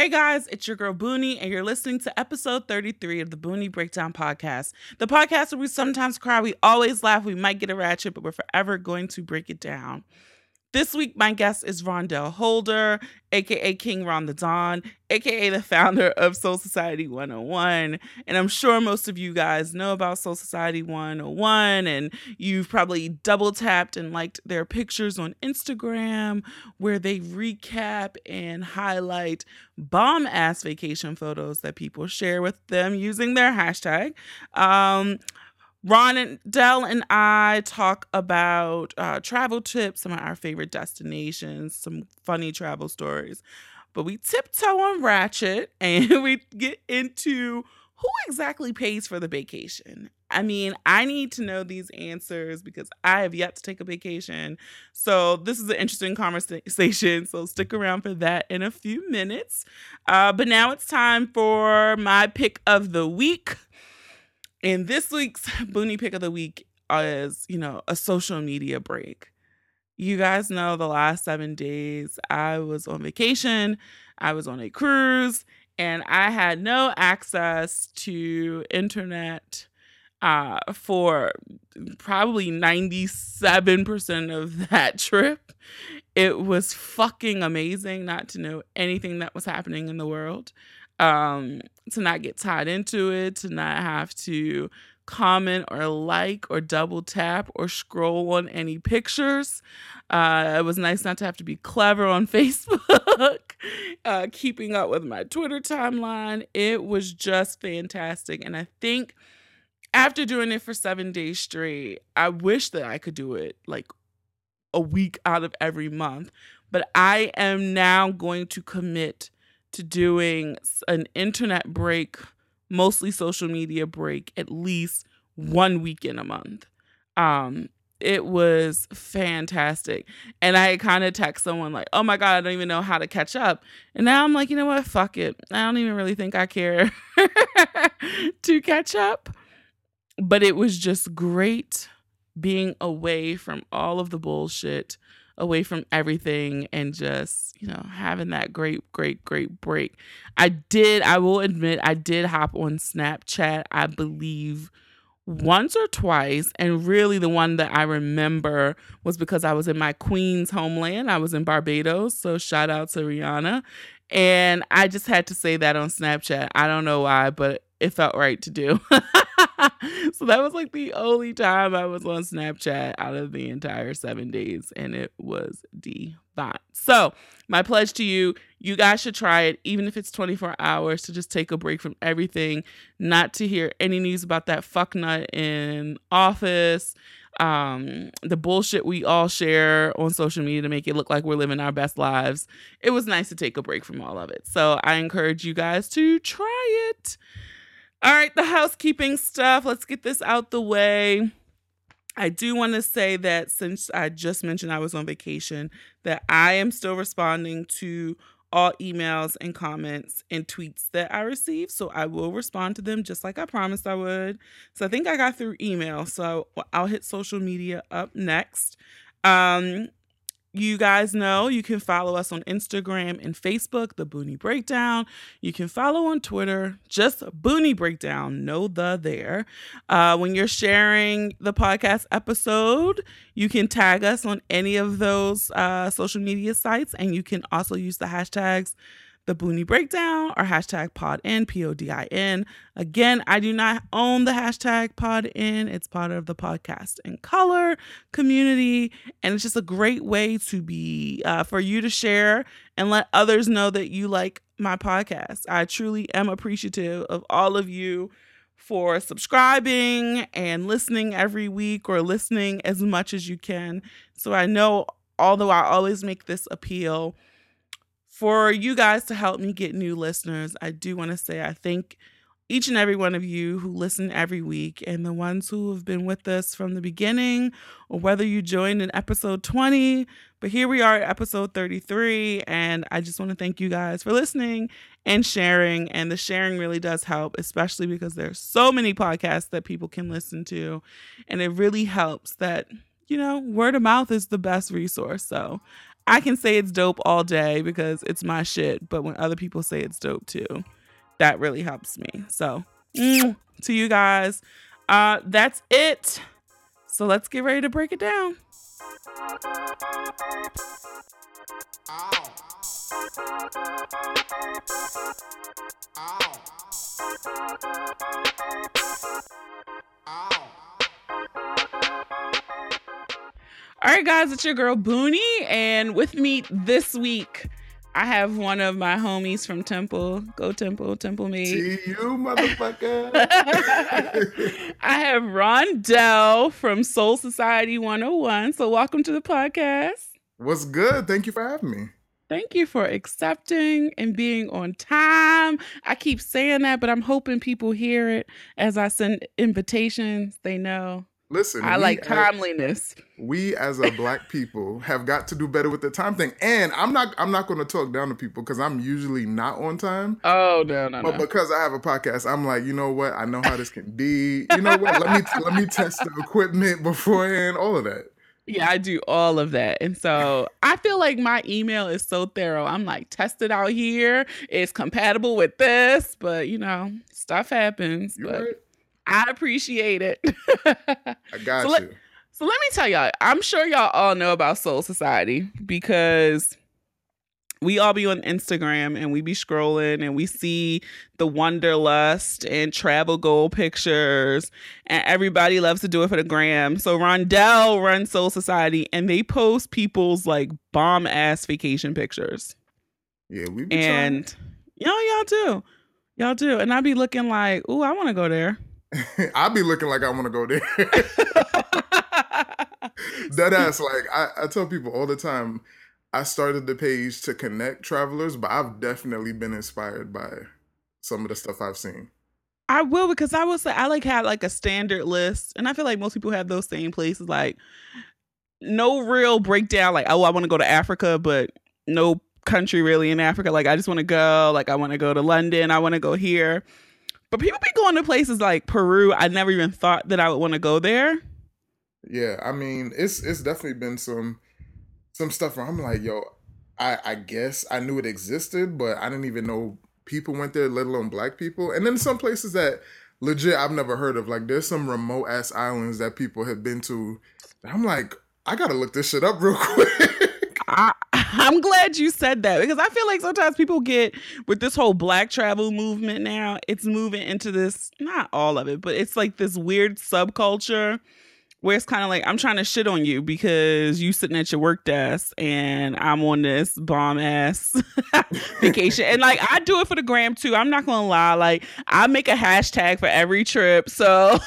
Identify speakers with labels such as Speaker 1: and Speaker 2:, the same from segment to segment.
Speaker 1: Hey guys, it's your girl Boonie, and you're listening to episode 33 of the Boonie Breakdown Podcast. The podcast where we sometimes cry, we always laugh, we might get a ratchet, but we're forever going to break it down. This week, my guest is Rondel Holder, aka King Ron the Don, aka the founder of Soul Society 101. And I'm sure most of you guys know about Soul Society 101, and you've probably double tapped and liked their pictures on Instagram where they recap and highlight bomb ass vacation photos that people share with them using their hashtag. Um, Ron and Dell and I talk about uh, travel tips, some of our favorite destinations, some funny travel stories. But we tiptoe on Ratchet and we get into who exactly pays for the vacation. I mean, I need to know these answers because I have yet to take a vacation. So, this is an interesting conversation. So, stick around for that in a few minutes. Uh, but now it's time for my pick of the week. And this week's Boonie Pick of the Week is, you know, a social media break. You guys know the last seven days I was on vacation, I was on a cruise, and I had no access to internet uh, for probably 97% of that trip. It was fucking amazing not to know anything that was happening in the world um, to not get tied into it, to not have to comment or like or double tap or scroll on any pictures. Uh, it was nice not to have to be clever on Facebook, uh, keeping up with my Twitter timeline. It was just fantastic. And I think after doing it for seven days straight, I wish that I could do it like a week out of every month. But I am now going to commit to doing an internet break, mostly social media break, at least one week in a month. Um, it was fantastic. And I kind of text someone like, oh my God, I don't even know how to catch up. And now I'm like, you know what? Fuck it. I don't even really think I care to catch up. But it was just great being away from all of the bullshit away from everything and just, you know, having that great, great, great break. I did, I will admit, I did hop on Snapchat, I believe once or twice. And really, the one that I remember was because I was in my Queen's homeland. I was in Barbados. So, shout out to Rihanna. And I just had to say that on Snapchat. I don't know why, but it felt right to do. so that was like the only time I was on Snapchat out of the entire seven days, and it was divine. So, my pledge to you you guys should try it, even if it's 24 hours, to just take a break from everything, not to hear any news about that fuck nut in office, um, the bullshit we all share on social media to make it look like we're living our best lives. It was nice to take a break from all of it. So, I encourage you guys to try it. All right, the housekeeping stuff. Let's get this out the way. I do want to say that since I just mentioned I was on vacation, that I am still responding to all emails and comments and tweets that I receive. So I will respond to them just like I promised I would. So I think I got through email. So I'll hit social media up next. Um, you guys know you can follow us on Instagram and Facebook, The Boonie Breakdown. You can follow on Twitter, just Boonie Breakdown, no the there. Uh, when you're sharing the podcast episode, you can tag us on any of those uh, social media sites, and you can also use the hashtags the Boonie Breakdown or hashtag PodIn, P O D I N. Again, I do not own the hashtag PodIn. It's part of the podcast and color community. And it's just a great way to be, uh, for you to share and let others know that you like my podcast. I truly am appreciative of all of you for subscribing and listening every week or listening as much as you can. So I know, although I always make this appeal, for you guys to help me get new listeners, I do want to say I thank each and every one of you who listen every week and the ones who have been with us from the beginning or whether you joined in episode 20. But here we are at episode 33. And I just want to thank you guys for listening and sharing. And the sharing really does help, especially because there's so many podcasts that people can listen to. And it really helps that you know, word of mouth is the best resource. So I can say it's dope all day because it's my shit, but when other people say it's dope too, that really helps me. So, mm, to you guys, uh, that's it. So let's get ready to break it down. Ow. Ow. All right, guys, it's your girl Boonie, and with me this week, I have one of my homies from Temple. Go Temple, Temple me.
Speaker 2: See you, motherfucker.
Speaker 1: I have Rondel from Soul Society 101. So, welcome to the podcast.
Speaker 2: What's good? Thank you for having me.
Speaker 1: Thank you for accepting and being on time. I keep saying that, but I'm hoping people hear it as I send invitations. They know.
Speaker 2: Listen,
Speaker 1: I like timeliness.
Speaker 2: We as a black people have got to do better with the time thing. And I'm not I'm not going to talk down to people because I'm usually not on time.
Speaker 1: Oh no, no,
Speaker 2: But
Speaker 1: no.
Speaker 2: because I have a podcast, I'm like, you know what? I know how this can be. You know what? let me let me test the equipment beforehand. All of that.
Speaker 1: Yeah, I do all of that. And so I feel like my email is so thorough. I'm like, test it out here. It's compatible with this, but you know, stuff happens.
Speaker 2: You're
Speaker 1: but
Speaker 2: right.
Speaker 1: I appreciate it.
Speaker 2: I got
Speaker 1: So
Speaker 2: you.
Speaker 1: let- so let me tell y'all, I'm sure y'all all know about Soul Society because we all be on Instagram and we be scrolling and we see the wanderlust and travel goal pictures and everybody loves to do it for the gram. So Rondel runs Soul Society and they post people's like bomb ass vacation pictures.
Speaker 2: yeah, we be
Speaker 1: And know, y'all do. Y'all do. And I be looking like, ooh, I want to go there.
Speaker 2: trying. I be looking like I want to go there. That ass, like I, I tell people all the time, I started the page to connect travelers, but I've definitely been inspired by some of the stuff I've seen.
Speaker 1: I will because I will say I like had like a standard list, and I feel like most people have those same places. Like no real breakdown. Like oh, I want to go to Africa, but no country really in Africa. Like I just want to go. Like I want to go to London. I want to go here. But people be going to places like Peru. I never even thought that I would want to go there.
Speaker 2: Yeah, I mean, it's it's definitely been some some stuff where I'm like, yo, I I guess I knew it existed, but I didn't even know people went there, let alone black people. And then some places that legit I've never heard of. Like there's some remote ass islands that people have been to. I'm like, I gotta look this shit up real quick.
Speaker 1: I, I'm glad you said that because I feel like sometimes people get with this whole black travel movement now, it's moving into this, not all of it, but it's like this weird subculture where it's kind of like I'm trying to shit on you because you sitting at your work desk and I'm on this bomb ass vacation. And like I do it for the gram too. I'm not gonna lie. Like I make a hashtag for every trip. So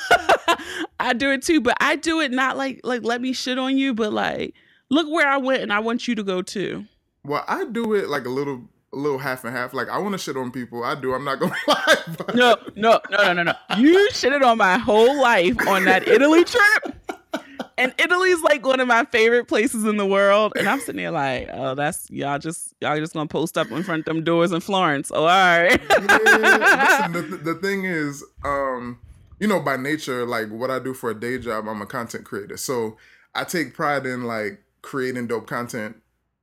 Speaker 1: I do it too. But I do it not like like let me shit on you, but like look where I went and I want you to go too.
Speaker 2: well, I do it like a little a little half and half. Like I want to shit on people. I do. I'm not gonna lie. But
Speaker 1: No, no, no, no, no, no. You shitted on my whole life on that Italy trip. And Italy's like one of my favorite places in the world. And I'm sitting there like, oh, that's y'all just y'all just gonna post up in front of them doors in Florence. Oh, all right.
Speaker 2: yeah, listen, the, the thing is, um, you know, by nature, like what I do for a day job, I'm a content creator. So I take pride in like creating dope content,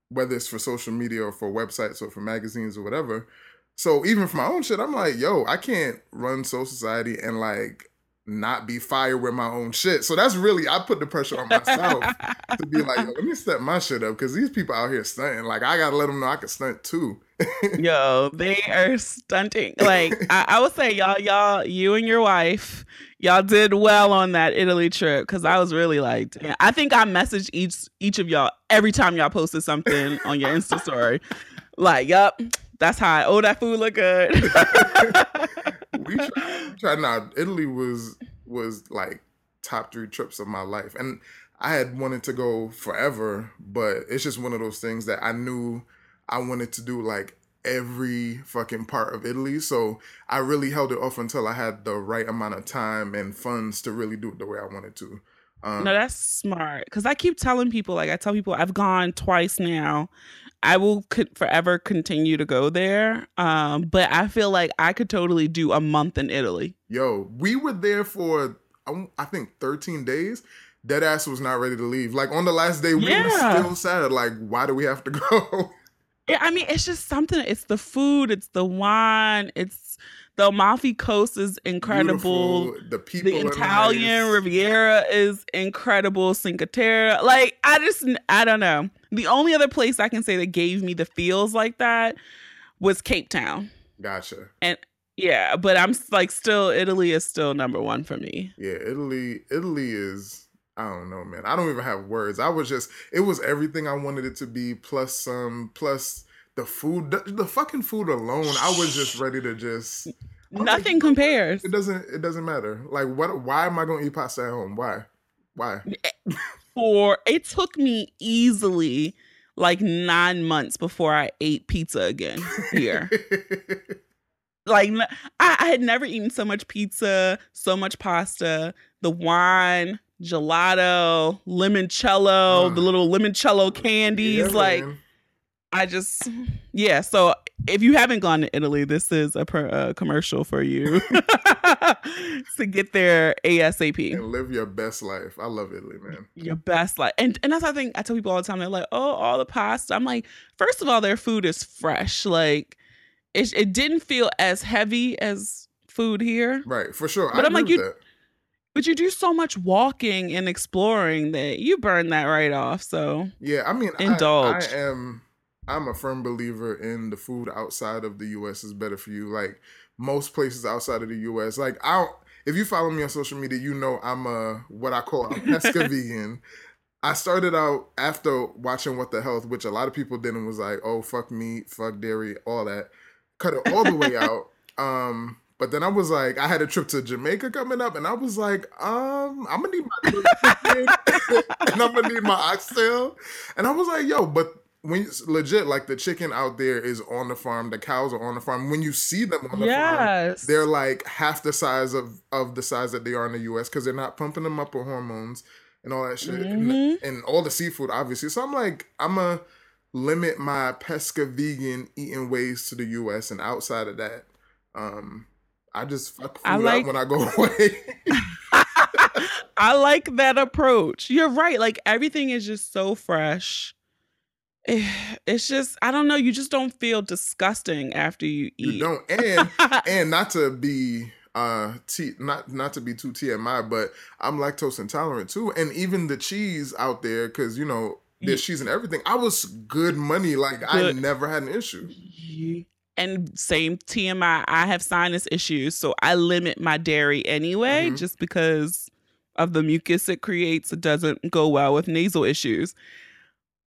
Speaker 2: whether it's for social media or for websites or for magazines or whatever. So even for my own shit, I'm like, yo, I can't run Soul Society and like not be fire with my own shit. So that's really I put the pressure on myself to be like, let me step my shit up because these people out here stunting. Like I gotta let them know I can stunt too.
Speaker 1: Yo, they are stunting. Like I, I would say, y'all, y'all, you and your wife, y'all did well on that Italy trip because I was really like, damn. I think I messaged each each of y'all every time y'all posted something on your Insta story. Like, yup, that's how I. Oh, that food look good.
Speaker 2: we tried, tried now italy was was like top three trips of my life and i had wanted to go forever but it's just one of those things that i knew i wanted to do like every fucking part of italy so i really held it off until i had the right amount of time and funds to really do it the way i wanted to um,
Speaker 1: no, that's smart. Because I keep telling people, like I tell people, I've gone twice now. I will co- forever continue to go there. Um, but I feel like I could totally do a month in Italy.
Speaker 2: yo we were there for um, i think 13 days dead ass was not ready to leave. Like on the last day, we were still sad. Like, why do we have to go?
Speaker 1: Yeah, I mean, it's just something. It's the food, it's the wine, it's the Amalfi Coast is incredible.
Speaker 2: Beautiful. The people.
Speaker 1: The Italian
Speaker 2: nice.
Speaker 1: Riviera is incredible. Cinque Terre, like I just, I don't know. The only other place I can say that gave me the feels like that was Cape Town.
Speaker 2: Gotcha.
Speaker 1: And yeah, but I'm like, still, Italy is still number one for me.
Speaker 2: Yeah, Italy. Italy is. I don't know, man. I don't even have words. I was just. It was everything I wanted it to be. Plus some. Plus the food. The, the fucking food alone. I was just ready to just. I was like,
Speaker 1: Nothing compares.
Speaker 2: It doesn't. It doesn't matter. Like, what? Why am I going to eat pasta at home? Why? Why?
Speaker 1: Eh, for it took me easily like nine months before I ate pizza again here. like I had never eaten so much pizza, so much pasta, the wine, gelato, limoncello,
Speaker 2: Ugh.
Speaker 1: the little limoncello candies.
Speaker 2: Yeah,
Speaker 1: like
Speaker 2: man.
Speaker 1: I just, yeah. So if you haven't gone to Italy, this is a, per, commercial for you to get there ASAP.
Speaker 2: and live your best life. I love Italy, man.
Speaker 1: Your best life, and and that's the thing I tell people all the time. They're like, "Oh, all the pasta." I'm like, first of all, their food is fresh. Like, it it didn't feel as heavy as food here.
Speaker 2: Right, for sure.
Speaker 1: But
Speaker 2: I
Speaker 1: I'm like, you-
Speaker 2: that.
Speaker 1: But you do so much walking and exploring that you burn that right off. So
Speaker 2: Yeah, I mean,
Speaker 1: Indulge.
Speaker 2: I, am. I'm a firm believer in the food outside of the U.S. is better for you. Like most places outside of the U.S. Like I, don't, if you follow me on social media, you know I'm a what I call a pesca vegan. I started out after watching What the Health, which a lot of people did and was like, oh fuck meat, fuck dairy, all that. Cut it all the way out. Um, but then I was like, I had a trip to Jamaica coming up, and I was like, um, I'm gonna need my chicken and I'm gonna need my oxtail. And I was like, yo, but when you, legit, like the chicken out there is on the farm, the cows are on the farm. When you see them on the farm,
Speaker 1: yes,
Speaker 2: they're like half the size of of the size that they are in the U.S. because they're not pumping them up with hormones and all that shit, and,
Speaker 1: Mhm.
Speaker 2: and all the seafood, obviously. So I'm like, I'm a limit my pesca vegan eating ways to the U.S. and outside of that, um, I just fuck food
Speaker 1: I like-
Speaker 2: up when I go away.
Speaker 1: I like that approach. You're right. Like everything is just so fresh. It's just I don't know. You just don't feel disgusting after you
Speaker 2: you
Speaker 1: eat.
Speaker 2: don't, and and not to be uh t not not to be too TMI, but I'm lactose intolerant too, and even the cheese out there because you know there's cheese and everything. I was good money, like I never had an issue.
Speaker 1: And same TMI. I have sinus issues, so I limit my dairy anyway,
Speaker 2: Mhm.
Speaker 1: just because of the mucus it creates. It doesn't go well with nasal issues.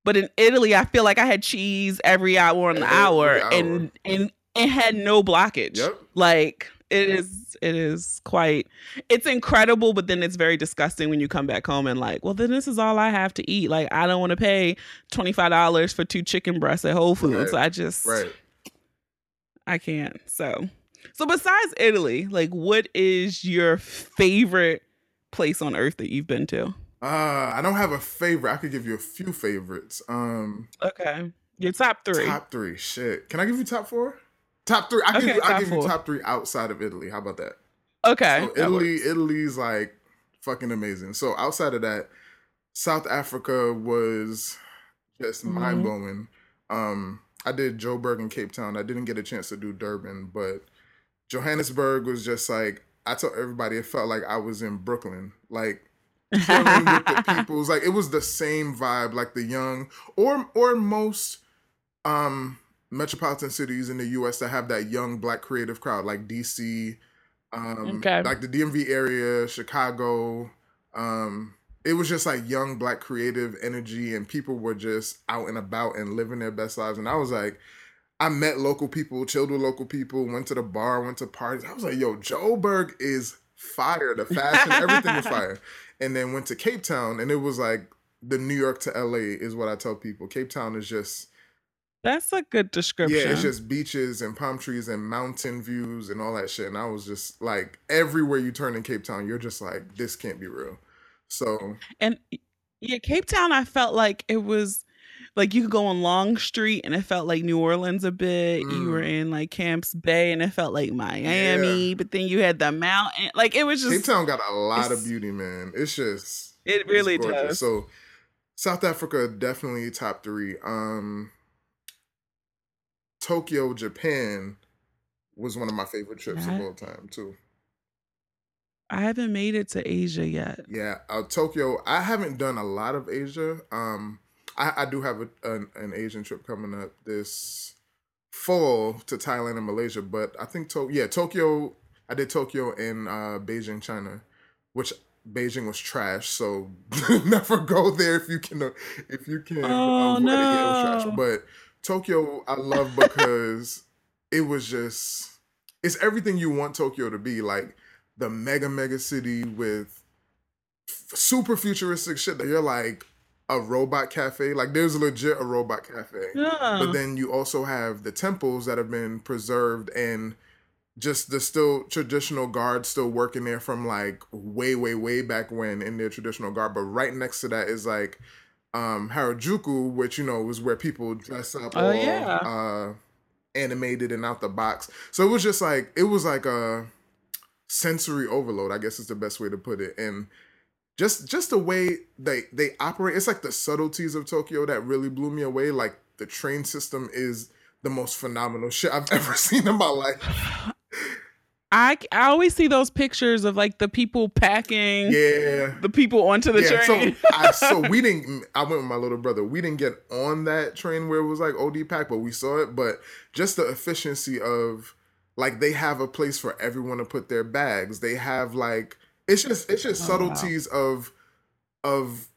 Speaker 1: But in Italy, I feel like I had cheese every hour on the
Speaker 2: Every
Speaker 1: hour,
Speaker 2: hour.
Speaker 1: and and it had no blockage.
Speaker 2: Yep.
Speaker 1: Like it is, it is quite. It's incredible, but then it's very disgusting when you come back home and like, well, then this is all I have to eat. Like I don't want to pay twenty five dollars for two chicken breasts at Whole Foods.
Speaker 2: Right.
Speaker 1: I just,
Speaker 2: Right.
Speaker 1: I can't. So, so besides Italy, like, what is your favorite place on earth that you've been to?
Speaker 2: Uh, I don't have a favorite. I could give you a few favorites. Um,
Speaker 1: Okay, your top three.
Speaker 2: top three. Shit. Can I give you top four? Top three. I give
Speaker 1: Okay,
Speaker 2: I give you top three outside of Italy. How about that?
Speaker 1: okay,
Speaker 2: So Italy,
Speaker 1: works.
Speaker 2: Italy's like fucking amazing. So outside of that, South Africa was just
Speaker 1: Mhm.
Speaker 2: mind blowing. Um, I did Joburg and Cape Town. I didn't get a chance to do Durban, but Johannesburg was just like I told everybody it felt like I was in Brooklyn. Like chilling with the people. It was like it was the same vibe, like the young or or most um metropolitan cities in the US that have that young black creative crowd, like DC, um
Speaker 1: Okay.
Speaker 2: like the DMV area, Chicago. Um it was just like young black creative energy and people were just out and about and living their best lives. And I was like, I met local people, chilled with local people, went to the bar, went to parties. I was like, yo, Joburg is fire. The fashion, everything was fire. And then went to Cape Town, and it was like the New York to LA is what I tell people. Cape Town is just
Speaker 1: That's a good description.
Speaker 2: yeah, it's just beaches and palm trees and mountain views and all that shit. And I was just like, everywhere you turn in Cape Town, you're just like, this can't be real. So
Speaker 1: and yeah, Cape Town. I felt like it was like you could go on Long Street, and it felt like New Orleans a bit. You were
Speaker 2: Mm.
Speaker 1: in like Camps Bay, and it felt like Miami. But then you had the mountain. Like it was just
Speaker 2: Cape Town got a lot of beauty, man. It's just
Speaker 1: It really does.
Speaker 2: So South Africa definitely top three. Um Tokyo, Japan was one of my favorite trips of all time too.
Speaker 1: I haven't made it to Asia yet.
Speaker 2: Yeah, uh, Tokyo. I haven't done a lot of Asia. Um, I, I do have a, an, an Asian trip coming up this fall to Thailand and Malaysia, but I think to- yeah Tokyo. I did Tokyo and uh, Beijing, China, which Beijing was trash. So never go there if you can if you can
Speaker 1: oh, avoid no. it. it was trash.
Speaker 2: But Tokyo, I love because it was just it's everything you want Tokyo to be like the mega mega city with super futuristic shit that you're like a robot cafe. Like there's legit a robot cafe.
Speaker 1: Yeah.
Speaker 2: But then you also have the temples that have been preserved and just the still traditional guards still working there from like way, way, way back when in their traditional guard. But right next to that is like um Harajuku, which you know was where people dress up
Speaker 1: oh,
Speaker 2: all
Speaker 1: yeah.
Speaker 2: uh animated and out the box. So it was just like it was like a sensory overload, I guess is the best way to put it. And just just the way they they operate, it's like the subtleties of Tokyo that really blew me away. Like the train system is the most phenomenal shit I've ever seen in my life.
Speaker 1: I, I always see those pictures of like the people packing
Speaker 2: yeah
Speaker 1: the people onto the yeah,
Speaker 2: train. so I so we didn't I went with my little brother. We didn't get on that train where it was like OD pack, but we saw it. But just the efficiency of like they have a place for everyone to put their bags. They have like it's just it's just oh, subtleties wow. of of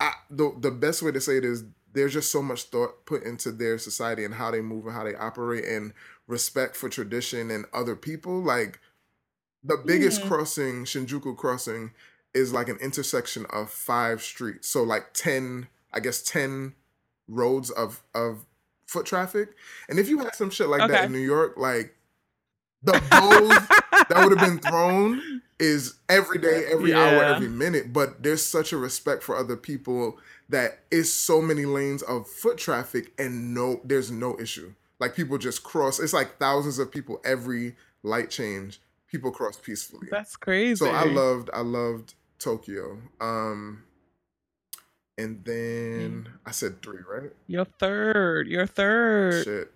Speaker 2: I, the the best way to say it is there's just so much thought put into their society and how they move and how they operate and respect for tradition and other people. Like the biggest mm-hmm. crossing, Shinjuku crossing, is like an intersection of five streets. So like ten, I guess ten roads of of foot traffic. And if you had some shit like okay. that in New York, like the bows that would have been thrown is every day, every yeah. hour, every minute. But there's such a respect for other people that is so many lanes of foot traffic and no there's no issue. Like people just cross. It's like thousands of people every light change. People cross peacefully.
Speaker 1: That's crazy.
Speaker 2: So I loved I loved Tokyo. Um and then mm. I said three, right?
Speaker 1: Your third. Your third.
Speaker 2: Shit.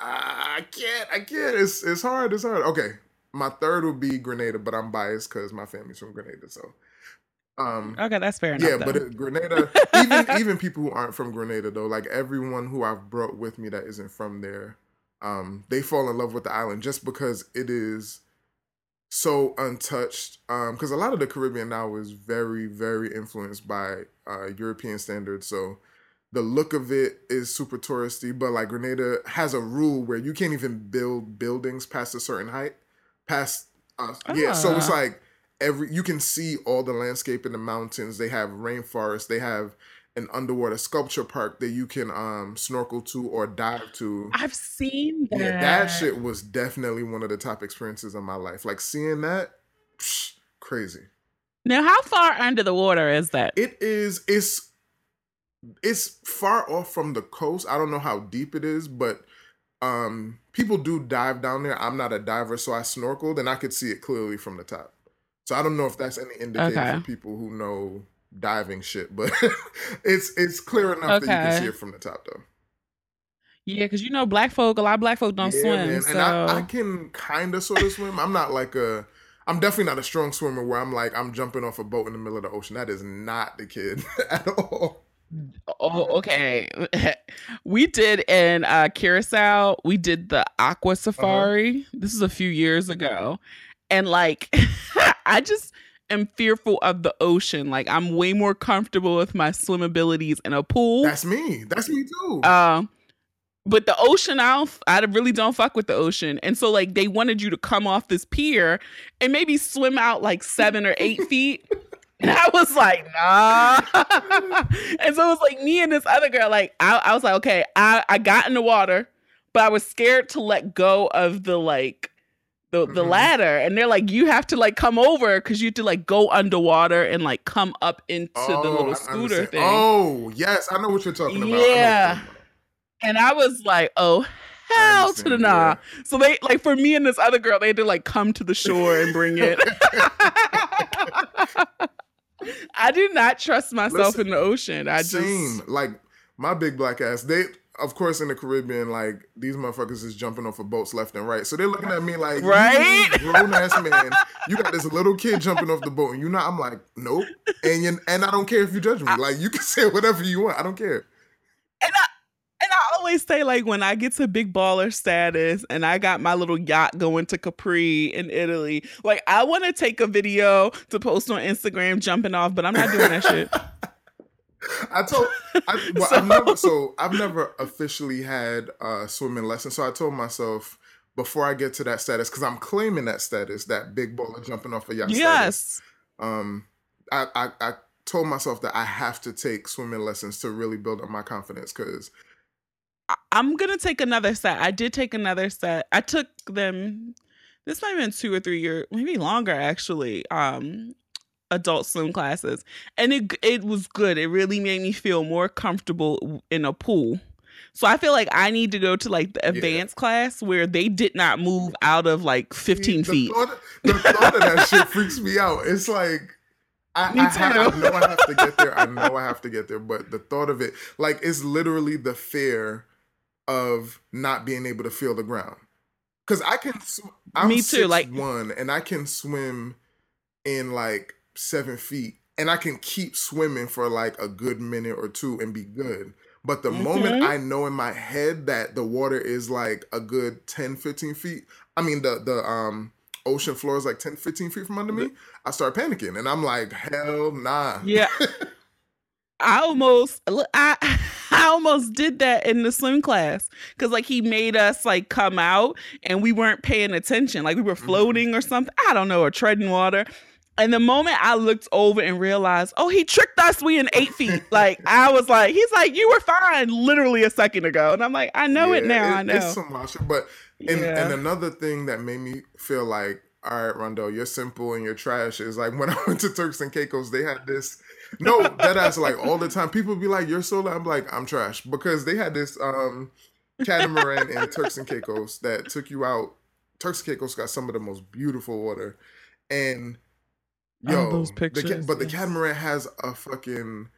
Speaker 2: I can't. I can't. It's it's hard. It's hard. Okay. My third would be Grenada, but I'm biased because my family's from Grenada. So um,
Speaker 1: okay, that's fair enough.
Speaker 2: Yeah, though. but it, Grenada, even even people who aren't from Grenada though, like everyone who I've brought with me that isn't from there, um, they fall in love with the island just because it is so untouched. Um, because a lot of the Caribbean now is very very influenced by uh, European standards. So the look of it is super touristy, but like Grenada has a rule where you can't even build buildings past a certain height, past uh, yeah. So it's ah. like every you can see all the landscape in the mountains. They have rainforest. They have an underwater sculpture park that you can um snorkel to or dive to.
Speaker 1: I've seen that.
Speaker 2: Yeah, that shit was definitely one of the top experiences of my life. Like seeing that, psh, crazy.
Speaker 1: Now, how far under the water is that?
Speaker 2: It is. It's it's far off from the coast. I don't know how deep it is, but um people do dive down there. I'm not a diver, so I snorkeled and I could see it clearly from the top. So I don't know if that's any indicator okay. for people who know diving shit, but it's it's clear enough okay. that you can see it from the top though.
Speaker 1: Yeah, because you know black folk, a lot of black folk don't yeah, swim. Man. So.
Speaker 2: And I, I can kind of sort of swim. I'm not like a I'm definitely not a strong swimmer where I'm like I'm jumping off a boat in the middle of the ocean. That is not the kid at all.
Speaker 1: Oh, okay. we did in uh, Curacao. We did the aqua uh-huh. safari. Uh-huh. This is a few years ago, and like I just am fearful of the ocean. Like I'm way more comfortable with my swim abilities in a pool.
Speaker 2: That's me. That's me too.
Speaker 1: Um, but the ocean, I don't, I really don't fuck with the ocean. And so like they wanted you to come off this pier and maybe swim out like seven or eight feet. And I was like, nah. and so it was like me and this other girl, like, I, I was like, okay, I, I got in the water, but I was scared to let go of the like the the mm-hmm. ladder. And they're like you have to like come over because you have to like go underwater and like come up into oh, the little scooter thing.
Speaker 2: Oh yes i know what you're talking about.
Speaker 1: Yeah. and i was like oh hell to the nah. yeah. so they like for me and this other girl they had to like come to the shore and bring it I do not trust myself Listen, in the ocean. I same.
Speaker 2: just like my big black ass. They of course in the Caribbean, like these motherfuckers is jumping off of boats left and right. So they're looking at me like,
Speaker 1: right,
Speaker 2: grown ass man, you got this little kid jumping off the boat, and you know, I'm like, nope. And you, and I don't care if you judge me. Like you can say whatever you want. I don't care.
Speaker 1: And I I always say like when I get to big baller status and I got my little yacht going to Capri in Italy, like I want to take a video to post on Instagram jumping off, but I'm not doing that shit.
Speaker 2: I told I, well, so, I've never so I've never officially had a swimming lesson. So I told myself before I get to that status because I'm claiming that status, that big baller jumping off a yacht.
Speaker 1: Yes.
Speaker 2: Status, um, I, I I told myself that I have to take swimming lessons to really build up my confidence because
Speaker 1: I'm gonna take another set. I did take another set. I took them. This might have been two or three years, maybe longer actually. Um, adult swim classes and it it was good it really made me feel more comfortable in a pool so i feel like i need to go to like the advanced yeah. class where they did not move out of like 15
Speaker 2: the
Speaker 1: feet
Speaker 2: thought, the thought of that shit freaks me out it's like I. I, I know I have to get there. I know I have to get there, but the thought of it, like, it's literally the fear of not being able to feel the ground. Cause I can, sw- I'm me too. Like one, and I can swim in like seven feet and I can keep swimming for like a good minute or two and be good. But the mm-hmm. moment I know in my head that the water is like a good 10, 15 feet, I mean the the um ocean floor is like 10, 15 feet from under me, I start panicking and I'm like, hell nah.
Speaker 1: Yeah. I almost I I almost did that in the swim class because like he made us like come out and we weren't paying attention like we were mm-hmm. floating or something I don't know or treading water and the moment I looked over and realized, oh, he tricked us. We in eight feet. Like I was like, he's like, you were fine literally a second ago, and I'm like, I know yeah, it now. It, I know.
Speaker 2: It's some shit. But and, yeah. and another thing that made me feel like, all right, Rondo, you're simple and you're trash is like when I went to Turks and Caicos, they had this. No, that ass like all the time. People be like, "You're so." loud. I'm like, I'm trash because they had this um catamaran in Turks and Caicos that took you out. Turks and Caicos got some of the most beautiful water, and Yo, those pictures. The, but the catamaran has a fucking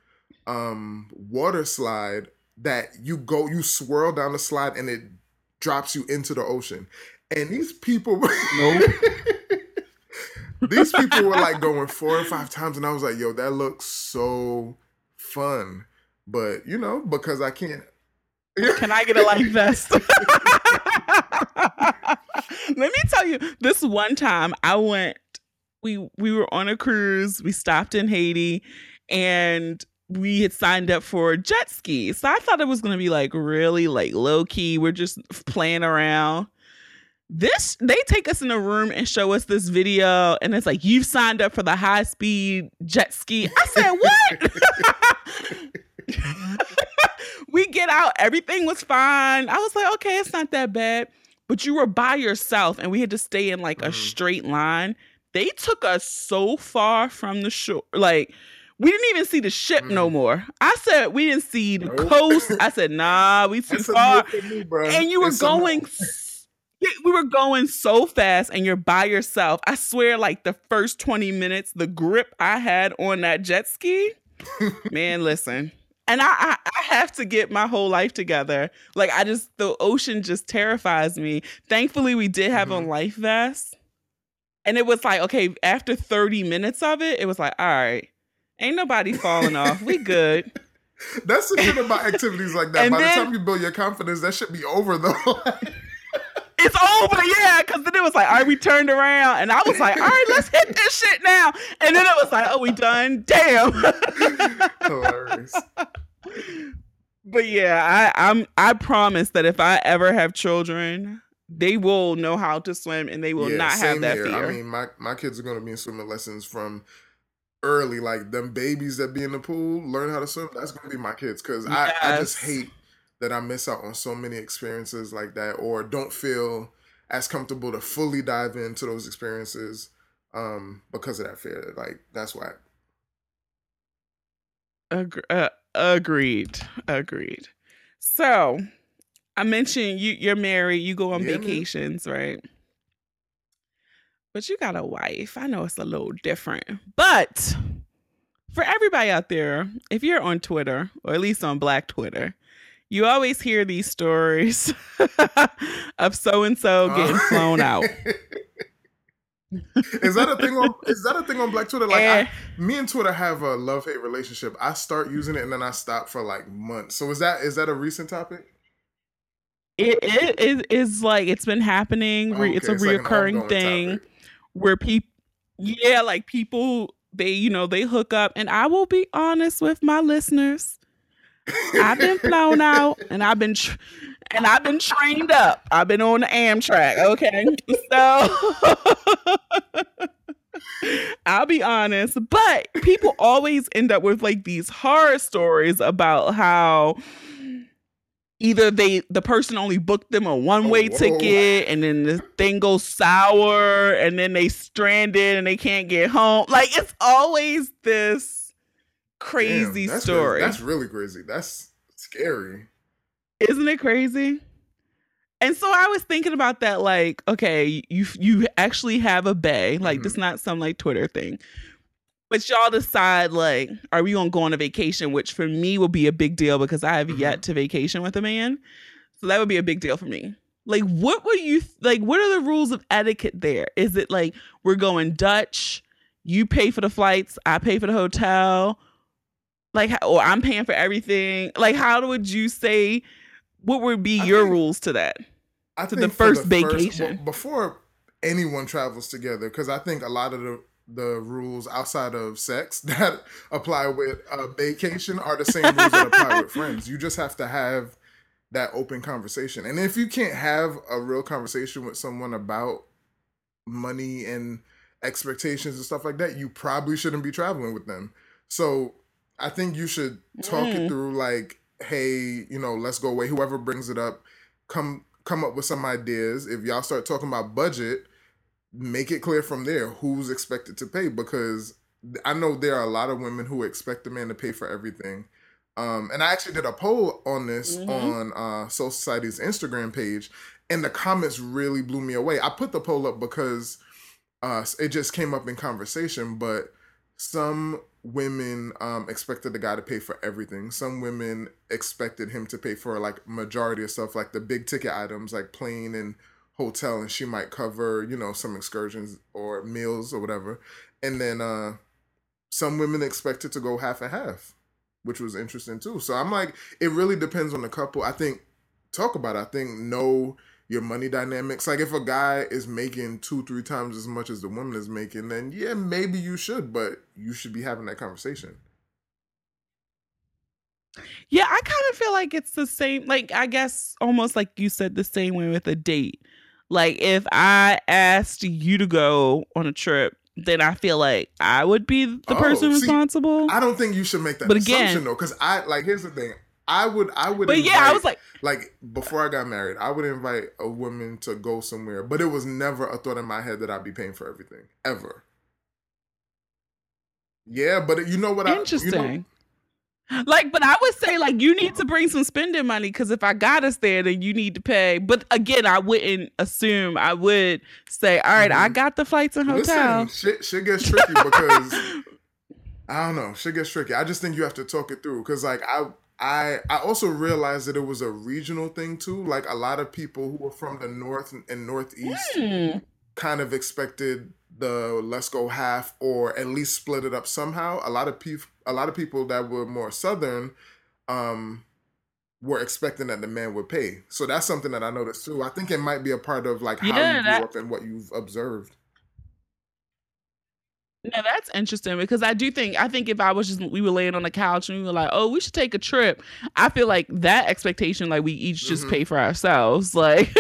Speaker 2: um water slide that you go you swirl down the slide and it drops you into the ocean. And these people nope. These people were like going four or five times and I was like, yo, that looks so fun. But you know, because I can't
Speaker 1: Can I get a life vest? Let me tell you, this one time I went we we were on a cruise. We stopped in Haiti, and we had signed up for jet ski. So I thought it was gonna be like really like low key. We're just playing around. This they take us in a room and show us this video, and it's like you've signed up for the high speed jet ski. I said what? we get out, everything was fine. I was like, okay, it's not that bad. But you were by yourself, and we had to stay in like mm-hmm. a straight line they took us so far from the shore. Like, we didn't even see the ship mm. no more. I said we didn't see the nope. coast. I said, nah, we too far. Me, and you were going we were going so fast and you're by yourself. I swear, like the first 20 minutes, the grip I had on that jet ski, man, listen. And I, I, I have to get my whole life together. Like I just the ocean just terrifies me. Thankfully, we did have mm-hmm. a life vest. And it was like, okay, after 30 minutes of it, it was like, all right, ain't nobody falling off. We good.
Speaker 2: That's the thing about activities like that. And By then, the time you build your confidence, that should be over though.
Speaker 1: It's over, yeah. Because then it was like, all right, we turned around, and I was like, all right, let's hit this shit now. And then it was like, oh, we done. Damn. Hilarious. But yeah, I, I'm. I promise that if I ever have children, they will know how to swim and they will yeah, not have that here. fear.
Speaker 2: I mean, my, my kids are going to be in swimming lessons from early. Like them babies that be in the pool, learn how to swim. That's going to be my kids because yes. I, I just hate that I miss out on so many experiences like that or don't feel as comfortable to fully dive into those experiences um, because of that fear. Like, that's why.
Speaker 1: Ag- uh, agreed. Agreed. So, I mentioned you you're married, you go on yeah, vacations, man. right? But you got a wife. I know it's a little different. But for everybody out there, if you're on Twitter or at least on Black Twitter, you always hear these stories of so and so getting uh-huh. flown out.
Speaker 2: is that a thing on is that a thing on black twitter? Like I, eh. me and twitter have a love-hate relationship. I start using it and then i stop for like months. So is that is that a recent topic?
Speaker 1: It, it, it is like it's been happening. Okay, it's a it's reoccurring like thing topic. where people yeah like people they you know they hook up. And i will be honest with my listeners i've been flown out and i've been tr- and I've been trained up. I've been on the Amtrak. Okay. So I'll be honest, but people always end up with like these horror stories about how either they the person only booked them a one-way oh, ticket and then the thing goes sour and then they stranded and they can't get home. Like it's always this crazy
Speaker 2: Damn, that's
Speaker 1: story.
Speaker 2: Crazy. That's really crazy. That's scary.
Speaker 1: Isn't it crazy? And so I was thinking about that, like, okay, you you actually have a bay, like mm-hmm. this not some like Twitter thing. But y'all decide like, are we gonna go on a vacation? Which for me will be a big deal because I have mm-hmm. yet to vacation with a man. So that would be a big deal for me. Like, what would you like? What are the rules of etiquette there? Is it like we're going Dutch? You pay for the flights, I pay for the hotel, like, or I'm paying for everything. Like, how would you say? what would be I your think, rules to that? I to the first the vacation
Speaker 2: first, before anyone travels together, because I think a lot of the the rules outside of sex that apply with a vacation are the same rules that apply with friends. You just have to have that open conversation. And if you can't have a real conversation with someone about money and expectations and stuff like that, you probably shouldn't be traveling with them. So I think you should talk mm. it through like hey, you know, let's go away. Whoever brings it up, come come up with some ideas. If y'all start talking about budget, make it clear from there who's expected to pay because I know there are a lot of women who expect the man to pay for everything. Um, and I actually did a poll on this mm-hmm. on uh, Soul Society's Instagram page, and the comments really blew me away. I put the poll up because uh, it just came up in conversation, but some women um, expected the guy to pay for everything. Some women expected him to pay for like majority of stuff, like the big ticket items, like plane and hotel, and she might cover, you know, some excursions or meals or whatever. And then uh, some women expected to go half and half, which was interesting too. So I'm like, it really depends on the couple. I think talk about it. I think no your money dynamics. Like if a guy is making two, three times as much as the woman is making, then yeah, maybe you should, but you should be having that conversation.
Speaker 1: Yeah, I kind of feel like it's the same. Like, I guess almost like you said, the same way with a date. Like, if I asked you to go on a trip, then I feel like I would be the oh, person see, responsible.
Speaker 2: I don't think you should make that but assumption again, though, because I like. Here's the thing: I would I would
Speaker 1: But invite, yeah, I was like
Speaker 2: like before I got married, I would invite a woman to go somewhere, but it was never a thought in my head that I'd be paying for everything. Ever. Yeah, but you know what
Speaker 1: Interesting.
Speaker 2: I, you know,
Speaker 1: like, but I would say like you need to bring some spending money because if I got us there, then you need to pay. But again, I wouldn't assume. I would say, all right, mm-hmm. I got the flights and hotel.
Speaker 2: Listen, shit, shit gets tricky because I don't know. Shit gets tricky. I just think you have to talk it through because like I I I also realized that it was a regional thing too. Like a lot of people who were from the north and northeast mm. kind of expected the let's go half or at least split it up somehow. A lot of people a lot of people that were more southern um were expecting that the man would pay. So that's something that I noticed too. I think it might be a part of like how yeah, you grew that, up and what you've observed.
Speaker 1: No, that's interesting because I do think I think if I was just we were laying on the couch and we were like, oh, we should take a trip. I feel like that expectation, like we each just mm-hmm. pay for ourselves, like.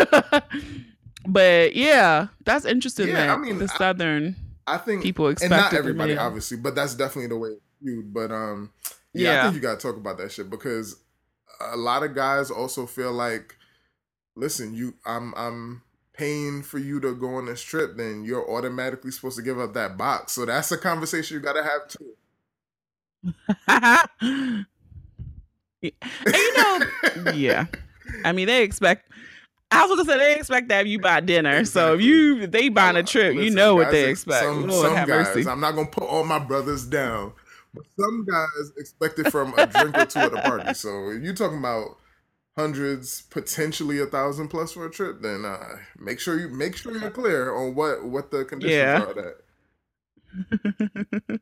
Speaker 1: but yeah, that's interesting. Yeah, that I mean, the southern
Speaker 2: I, I think
Speaker 1: people expect,
Speaker 2: and not everybody, obviously, but that's definitely the way you. But um, yeah, yeah, I think you got to talk about that shit because a lot of guys also feel like, listen, you, I'm, I'm paying for you to go on this trip, then you're automatically supposed to give up that box. So that's a conversation you got to have too.
Speaker 1: and you know, yeah. I mean, they expect. I was gonna say they expect to have you buy dinner. So if you if they buying a trip, Listen, you know what they expect.
Speaker 2: Some, Lord some guys, mercy. I'm not gonna put all my brothers down, but Some guys expect it from a drink or two at a party. So if you're talking about hundreds, potentially a thousand plus for a trip, then uh, make sure you make sure you're clear on what what the conditions
Speaker 1: Yeah.
Speaker 2: are. That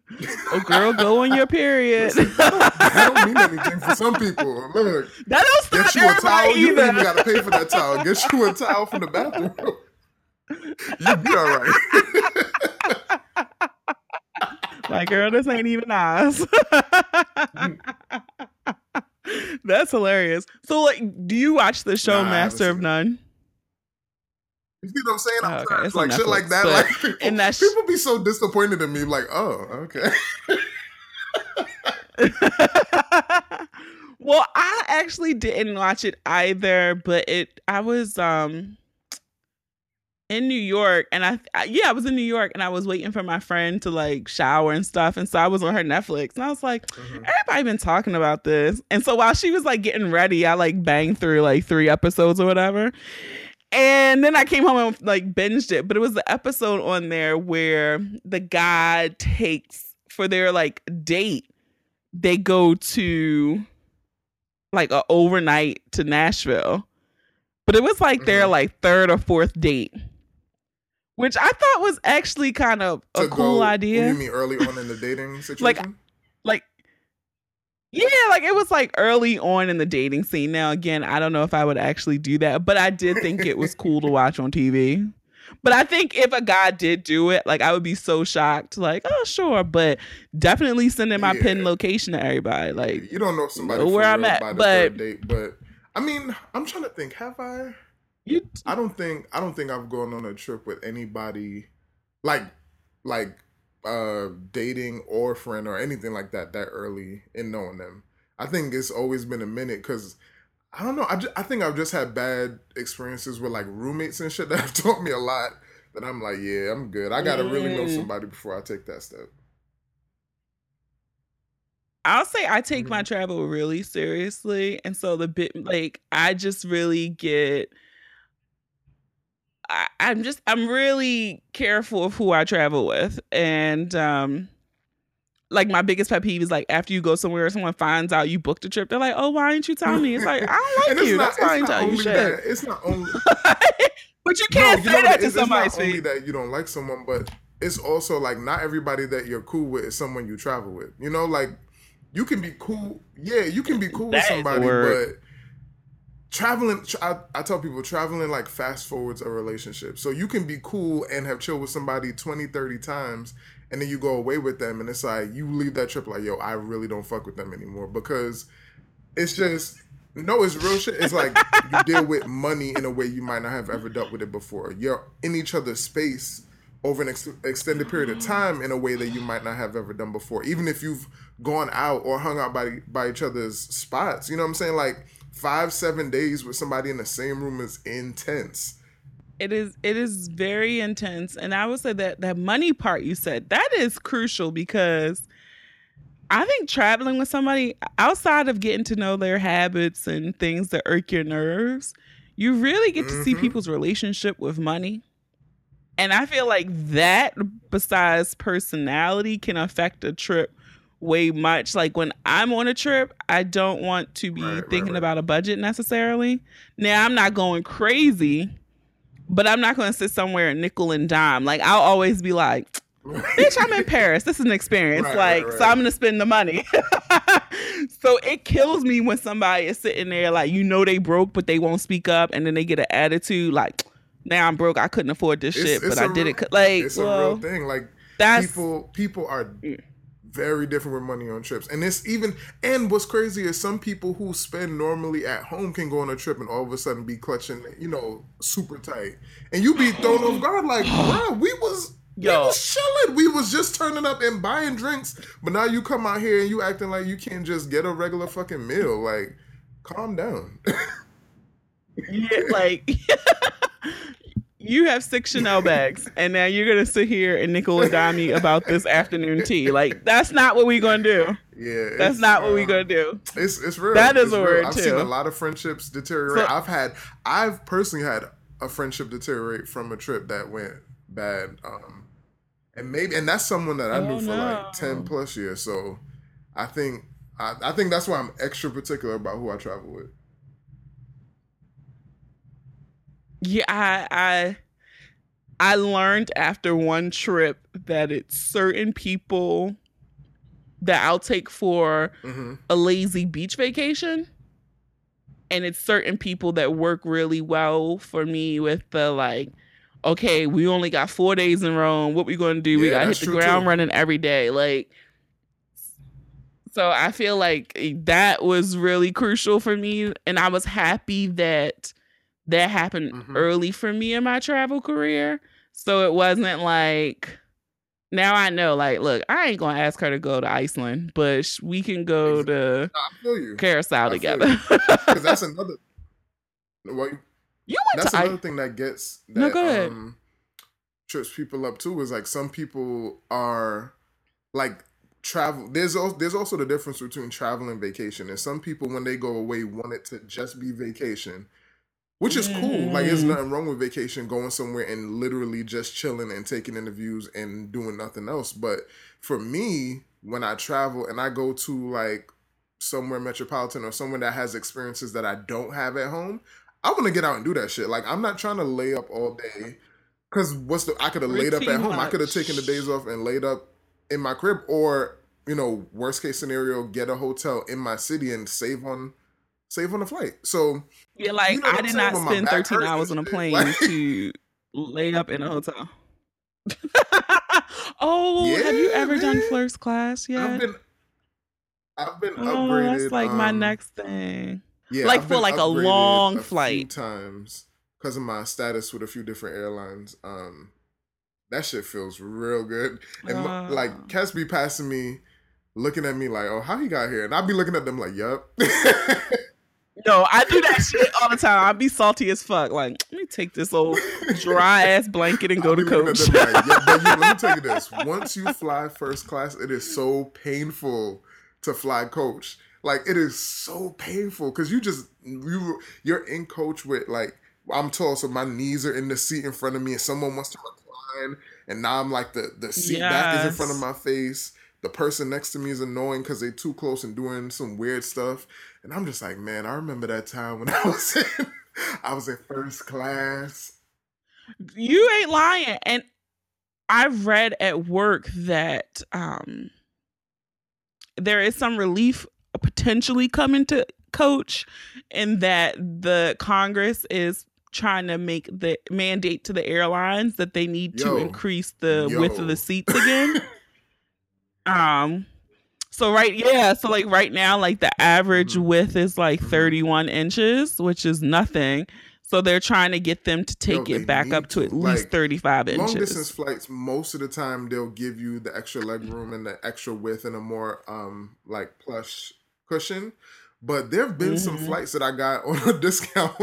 Speaker 1: oh, girl, go on your period.
Speaker 2: Listen, that don't mean anything for some people. Look,
Speaker 1: That don't stop
Speaker 2: get you a towel.
Speaker 1: everybody
Speaker 2: You don't even gotta pay for that towel. Get you a towel from the bathroom. You'll be all right.
Speaker 1: Like, girl, this ain't even nice. That's hilarious. So, like, do you watch the show
Speaker 2: Nah,
Speaker 1: Master of. None?
Speaker 2: You see what I'm saying?
Speaker 1: Oh,
Speaker 2: I'm
Speaker 1: okay. It's on
Speaker 2: like shit like that. Like people,
Speaker 1: in that sh-
Speaker 2: people be so disappointed in me. Like, oh, okay.
Speaker 1: well, I actually didn't watch it either, but it I was um in New York and I, I yeah, I was in New York and I was waiting for my friend to like shower and stuff and so I was on her Netflix and I was like
Speaker 2: Mhm.
Speaker 1: everybody been talking about this. And so while she was like getting ready, I like banged through like three episodes or whatever. And then I came home and like binged it. But it was the episode on there where the guy takes for their like date, they go to like a overnight to Nashville. But it was like their
Speaker 2: Mhm.
Speaker 1: like third or fourth date. Which I thought was actually kind of a
Speaker 2: To
Speaker 1: cool
Speaker 2: go-
Speaker 1: idea
Speaker 2: You mean early on in the dating situation?
Speaker 1: like like, yeah like it was like early on in the dating scene now again i don't know if i would actually do that but i did think it was cool to watch on tv but i think if a guy did do it like i would be so shocked like oh sure but definitely sending my pin location to everybody like
Speaker 2: you don't know somebody
Speaker 1: where I'm at, but-
Speaker 2: date, but I mean, I'm trying to think. Have I?
Speaker 1: You
Speaker 2: I don't think I don't think I've gone on a trip with anybody like like uh dating or friend or anything like that that early in knowing them. I think it's always been a minute because I don't know. I, ju- I think I've just had bad experiences with like roommates and shit that have taught me a lot. That I'm like, yeah, I'm good. I gotta really know
Speaker 1: Mm.
Speaker 2: somebody before I take that step.
Speaker 1: I'll say I take my
Speaker 2: Mhm.
Speaker 1: travel really seriously. And so the bit like I just really get I, I'm just I'm really careful of who I travel with. And um like my biggest pet peeve is like after you go somewhere and someone finds out you booked a trip, they're like, Oh, why didn't you tell me? It's like, I don't like you.
Speaker 2: not-
Speaker 1: That's why I
Speaker 2: it's
Speaker 1: didn't tell you
Speaker 2: only
Speaker 1: shit.
Speaker 2: that- It's not only
Speaker 1: but you can't
Speaker 2: no,
Speaker 1: say
Speaker 2: you know
Speaker 1: that
Speaker 2: what?
Speaker 1: to
Speaker 2: it's,
Speaker 1: somebody's
Speaker 2: it's not only that you don't like someone, but it's also like not everybody that you're cool with is someone you travel with. You know, like you can be cool. Yeah, you can be cool with
Speaker 1: That is the
Speaker 2: somebody, but traveling. tra- I, I tell people traveling like fast forwards a relationship. So you can be cool and have chill with somebody 20, 30 times. And then you go away with them, and it's like you leave that trip like, yo, I really don't fuck with them anymore because it's just no, it's real shit. It's like you deal with money in a way you might not have ever dealt with it before. You're in each other's space over an ex- extended period of mm-hmm. time in a way that you might not have ever done before. Even if you've gone out or hung out by by each other's spots, you know what I'm saying? Like five, seven days with somebody in the same room is intense.
Speaker 1: it is it is very intense and i would say that that money part you said that is crucial because i think traveling with somebody outside of getting to know their habits and things that irk your nerves you really get to see
Speaker 2: Mhm.
Speaker 1: people's relationship with money and i feel like that besides personality can affect a trip way much like when i'm on a trip i don't want to be
Speaker 2: Right, right,
Speaker 1: thinking
Speaker 2: right.
Speaker 1: about a budget necessarily now i'm not going crazy but I'm not going to sit somewhere and nickel and dime. Like I'll always be like, "Bitch, I'm in Paris. This is an experience.
Speaker 2: Right,
Speaker 1: like,
Speaker 2: right,
Speaker 1: so. I'm going to spend the money." so it kills me when somebody is sitting there like, you know, they broke, but they won't speak up, and then they get an attitude like, "Now I'm broke. I couldn't afford this
Speaker 2: It's-
Speaker 1: shit,
Speaker 2: it's
Speaker 1: but I did
Speaker 2: real-
Speaker 1: it." 'cause-" Like,
Speaker 2: It's a real thing. Like
Speaker 1: that's
Speaker 2: people people are
Speaker 1: Mm.
Speaker 2: Very different with money on trips. And it's even and what's crazy is some people who spend normally at home can go on a trip and all of a sudden be clutching you know super tight. And you be thrown off guard like bro we was we was chilling. We was just turning up and buying drinks. But now you come out here and you acting like you can't just get a regular fucking meal. Like calm down.
Speaker 1: Yeah, like. You have six Chanel bags, and now you're gonna sit here and nickel and dime me about this afternoon tea. Like that's not what we gonna do.
Speaker 2: yeah
Speaker 1: That's not what we
Speaker 2: um,
Speaker 1: gonna do.
Speaker 2: It's it's real.
Speaker 1: That is
Speaker 2: It's
Speaker 1: a
Speaker 2: real.
Speaker 1: word,
Speaker 2: I've
Speaker 1: too.
Speaker 2: seen a lot of friendships deteriorate.
Speaker 1: So-
Speaker 2: I've had I've personally had a friendship deteriorate from a trip that went bad. Um and maybe and that's someone that I
Speaker 1: Oh,
Speaker 2: knew for
Speaker 1: no.
Speaker 2: like ten plus years. So I think I, I think that's why I'm extra particular about who I travel with.
Speaker 1: Yeah, I I I learned after one trip that it's certain people that I'll take for
Speaker 2: hmm
Speaker 1: a lazy beach vacation. And it's certain people that work really well for me with the like, okay, we only got four days in Rome. What we gonna do? we gotta hit the ground
Speaker 2: too.
Speaker 1: running every day. Like so I feel like that was really crucial for me. And I was happy that that happened
Speaker 2: Mhm.
Speaker 1: early for me in my travel career. So it wasn't like now I know, like, look, I ain't gonna ask her to go to Iceland, but sh- we can go to
Speaker 2: I.
Speaker 1: Carousel together.
Speaker 2: Because that's another. Well,
Speaker 1: you went
Speaker 2: that's another
Speaker 1: Iceland.
Speaker 2: thing that gets that
Speaker 1: No, go ahead.
Speaker 2: um trips people up too is like some people are like travel there's also there's also the difference between travel and vacation and some people when they go away want it to just be vacation which is cool like there's
Speaker 1: Mm.
Speaker 2: nothing wrong with vacation going somewhere and literally just chilling and taking interviews and doing nothing else but for me when i travel and i go to like somewhere metropolitan or somewhere that has experiences that i don't have at home I want to get out and do that shit. Like I'm not trying to lay up all day. Cause what's the I could have laid up at home. I could have taken the days off and laid up in my crib, or you know, worst case scenario, get a hotel in my city and save on save on the flight. So
Speaker 1: Yeah, like
Speaker 2: You know
Speaker 1: I did not spend 13 hours on a plane
Speaker 2: like-
Speaker 1: to lay up in a hotel. oh, have you
Speaker 2: Yeah,
Speaker 1: ever done first class yet?
Speaker 2: I've been I've been
Speaker 1: oh,
Speaker 2: upgraded.
Speaker 1: that's like my
Speaker 2: um,
Speaker 1: next thing.
Speaker 2: Yeah,
Speaker 1: Like
Speaker 2: I've
Speaker 1: for, like, a long
Speaker 2: few
Speaker 1: flight.
Speaker 2: times because of my status with a few different airlines. Um, that shit feels real good. And my,
Speaker 1: Ah.
Speaker 2: like Cass be passing me, looking at me like, "Oh, how he got here?" And I'll be looking at them like, "Yup."
Speaker 1: No, I do that shit all the time. I be salty as fuck. Like, let me take this old dry ass blanket and go to
Speaker 2: be looking at
Speaker 1: coach.
Speaker 2: "Yeah, but you- let me tell you this: once you fly first class, it is so painful to fly coach. Like it is so painful because you just you you're in coach with like I'm tall, so my knees are in the seat in front of me, and someone wants to recline, and now I'm like the the seat back is in front of my face. The person next to me is annoying because they're too close and doing some weird stuff, and I'm just like, man, I remember that time when I was in I was in first class.
Speaker 1: you ain't lying. And I've read at work that um there is some relief potentially coming to coach and that the Congress is trying to make the mandate to the airlines that they need to increase the width of the seats again. um so right yeah, so like right now like the average
Speaker 2: Mhm.
Speaker 1: width is like
Speaker 2: Mhm.
Speaker 1: 31 inches, which is nothing. So they're trying to get them to take
Speaker 2: they
Speaker 1: it back up to at
Speaker 2: to.
Speaker 1: least
Speaker 2: Like,
Speaker 1: 35
Speaker 2: long
Speaker 1: inches.
Speaker 2: distance flights most of the time they'll give you the extra leg room and the extra width and a more um like plush cushion but there have been some
Speaker 1: Mhm.
Speaker 2: flights that i got on a discount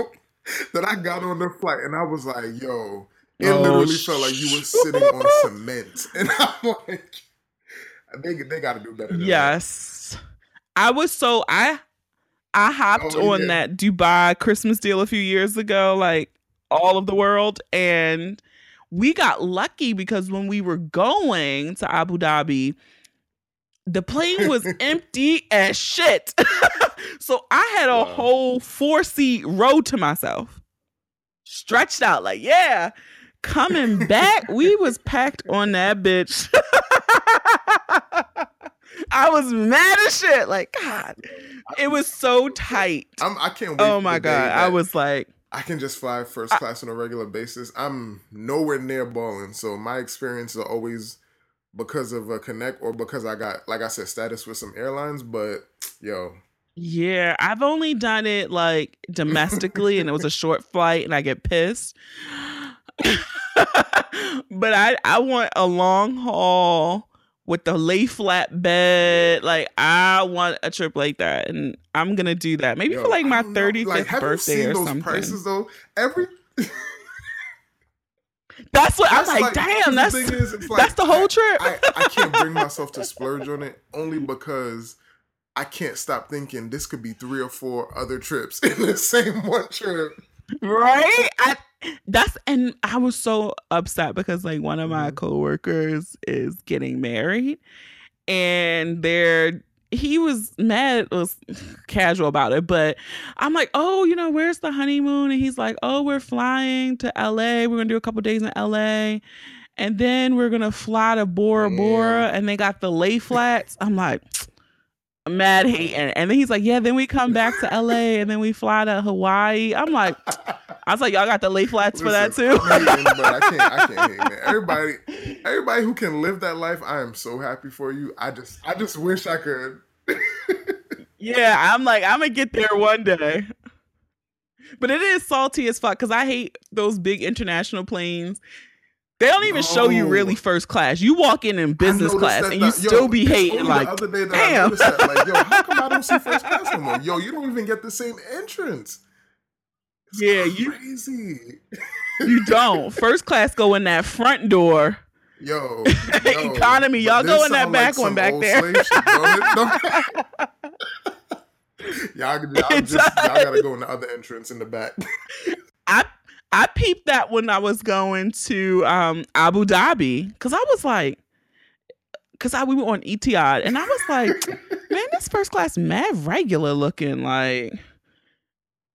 Speaker 2: that i got on the flight and i was like yo it
Speaker 1: Oh,
Speaker 2: literally felt like you were sitting on cement and i'm like they, they gotta do better than that.
Speaker 1: Yes. I was so I I hopped
Speaker 2: Oh,
Speaker 1: on
Speaker 2: yeah.
Speaker 1: that Dubai Christmas deal a few years ago, like all of the world, and we got lucky because when we were going to Abu Dhabi, the plane was empty as shit. so I had a
Speaker 2: Wow.
Speaker 1: whole four seat row to myself. Stretched out, like, yeah. Coming back, we was packed on that bitch. I was mad as shit. Like, God, it was so tight.
Speaker 2: I'm, i can't wait
Speaker 1: Oh my God. I was like,
Speaker 2: I can just fly first
Speaker 1: I-
Speaker 2: class on a regular basis. I'm nowhere near balling, so my experiences are always because of a connect or because I got, like I said, status with some airlines. But yo,
Speaker 1: yeah, I've only done it like domestically and it was a short flight and I get pissed. but I I want a long haul with the lay flat bed. Like I want a trip like that and I'm going to do that. Maybe
Speaker 2: yo,
Speaker 1: for like my
Speaker 2: know.
Speaker 1: 35th
Speaker 2: Like, have you
Speaker 1: birthday
Speaker 2: seen
Speaker 1: or
Speaker 2: those
Speaker 1: something.
Speaker 2: prices though? Every
Speaker 1: That's what
Speaker 2: that's
Speaker 1: I'm like, damn,
Speaker 2: the
Speaker 1: that's
Speaker 2: thing is, like,
Speaker 1: that's the whole trip.
Speaker 2: I, I can't bring myself to splurge on it only because I can't stop thinking this could be three or four other trips in the same one trip.
Speaker 1: right I, that's and i was so upset because like one of my
Speaker 2: Mhm.
Speaker 1: coworkers is getting married and they're he was mad was casual about it but i'm like oh you know where's the honeymoon? And he's like oh we're flying to la we're gonna do a couple days in la and then we're gonna fly to bora bora. And they got the lay flats. I'm like mad hating. And then he's like yeah then we come back to la and then we fly to hawaii. I'm like i was like y'all got the lay flats for that too
Speaker 2: I'm hating, but I can't. I can't hate, man. Everybody, everybody who can live that life, I am so happy for you. I just, I just wish I could.
Speaker 1: Yeah, I'm like, I'm gonna get there one day. But it is salty as fuck because I hate those big international planes. They don't even show you really first class. You walk in in business class and you
Speaker 2: the- yo,
Speaker 1: still be hating like,
Speaker 2: the other day that I
Speaker 1: damn.
Speaker 2: noticed that, like, yo, how come I don't see first class no more? Yo, you don't even get the same entrance.
Speaker 1: Yeah, you-
Speaker 2: crazy.
Speaker 1: you don't. First class go in that front door.
Speaker 2: Yo, yo,
Speaker 1: Economy, y'all go in that back
Speaker 2: some
Speaker 1: one back there.
Speaker 2: shit, don't it? Don't- y'all, y'all, just, y'all gotta go in the other entrance in the back.
Speaker 1: I I peeped that when I was going to um Abu Dhabi because I was like, because I we were on Etihad and I was like, man, this first class mad regular looking like.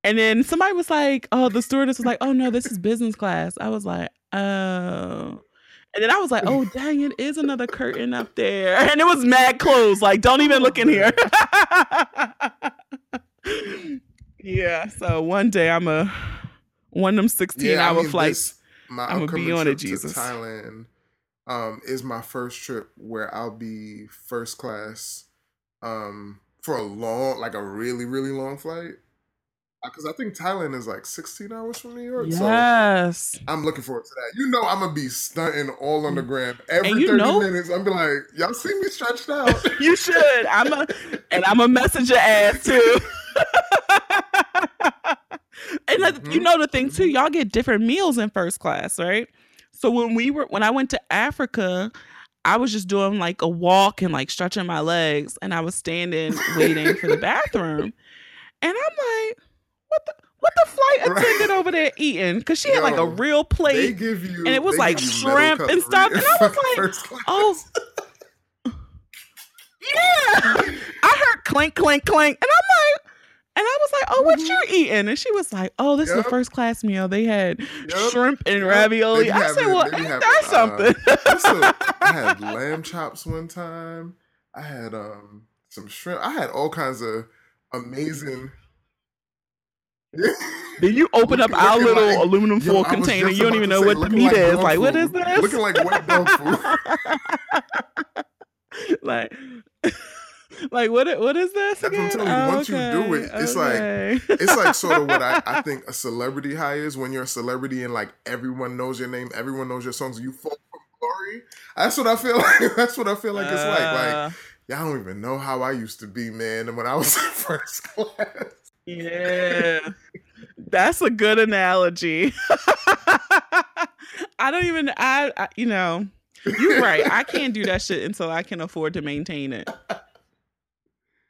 Speaker 1: And then somebody was like, "Oh, the stewardess was like, oh no, this is business class." I was like, "Oh." And then I was like, "Oh, dang, it is another curtain up there." And it was mad closed. Like, don't even look in here. yeah. So one day I'm a one of them 16
Speaker 2: I
Speaker 1: hour
Speaker 2: mean,
Speaker 1: flights.
Speaker 2: this- my
Speaker 1: I'ma be on it, Jesus.
Speaker 2: to Thailand um, is my first trip where I'll be first class um, for a long, like a really, really long flight. Uh, because I think Thailand is like 16 hours from New York. So I'm looking forward to that. You know, I'm gonna be stunting all on the gram every 30
Speaker 1: know-
Speaker 2: minutes. I'm be like, y'all see me stretched out.
Speaker 1: You should. I'm a and I'm a messenger ass too. and the- you
Speaker 2: mm-hmm.
Speaker 1: know the thing too, mm-hmm. y'all get different meals in first class, right? So when we were when I went to Africa, I was just doing like a walk and like stretching my legs, and I was standing waiting for the bathroom, and I'm like, what the what the flight
Speaker 2: Right.
Speaker 1: attendant over there eating? Because she had like a
Speaker 2: Yo,
Speaker 1: real plate.
Speaker 2: you,
Speaker 1: and it was like shrimp and stuff, and I was like, oh, Yeah. I heard clink, clink, clink. And I'm like, and I was like, oh, what you eating? And she was like, oh, this is
Speaker 2: Yep.
Speaker 1: the first class meal. They had
Speaker 2: Yep.
Speaker 1: shrimp and
Speaker 2: Yep.
Speaker 1: ravioli. I said, well, ain't that
Speaker 2: uh,
Speaker 1: something?
Speaker 2: The- I had lamb chops one time. I had um some shrimp. I had all kinds of amazing.
Speaker 1: Then you open up our little
Speaker 2: like-
Speaker 1: aluminum foil
Speaker 2: was
Speaker 1: container. You don't even know
Speaker 2: say,
Speaker 1: what the meat
Speaker 2: like
Speaker 1: is. Like, what
Speaker 2: food.
Speaker 1: is this?
Speaker 2: Looking like wet dog food.
Speaker 1: like, like what? What is this?
Speaker 2: That's what I'm telling you, once you do it, it's like- It's like sort of what I, I think a celebrity high is when you're a celebrity and like everyone knows your name, everyone knows your songs, you fall from glory. That's what I feel like. That's what I feel like it's like. Like
Speaker 1: Uh,
Speaker 2: y'all don't even know how I used to be, man. And when I was in first class.
Speaker 1: Yeah. That's a good analogy. I don't even I, I you know, you're right. I can't do that shit until I can afford to maintain it.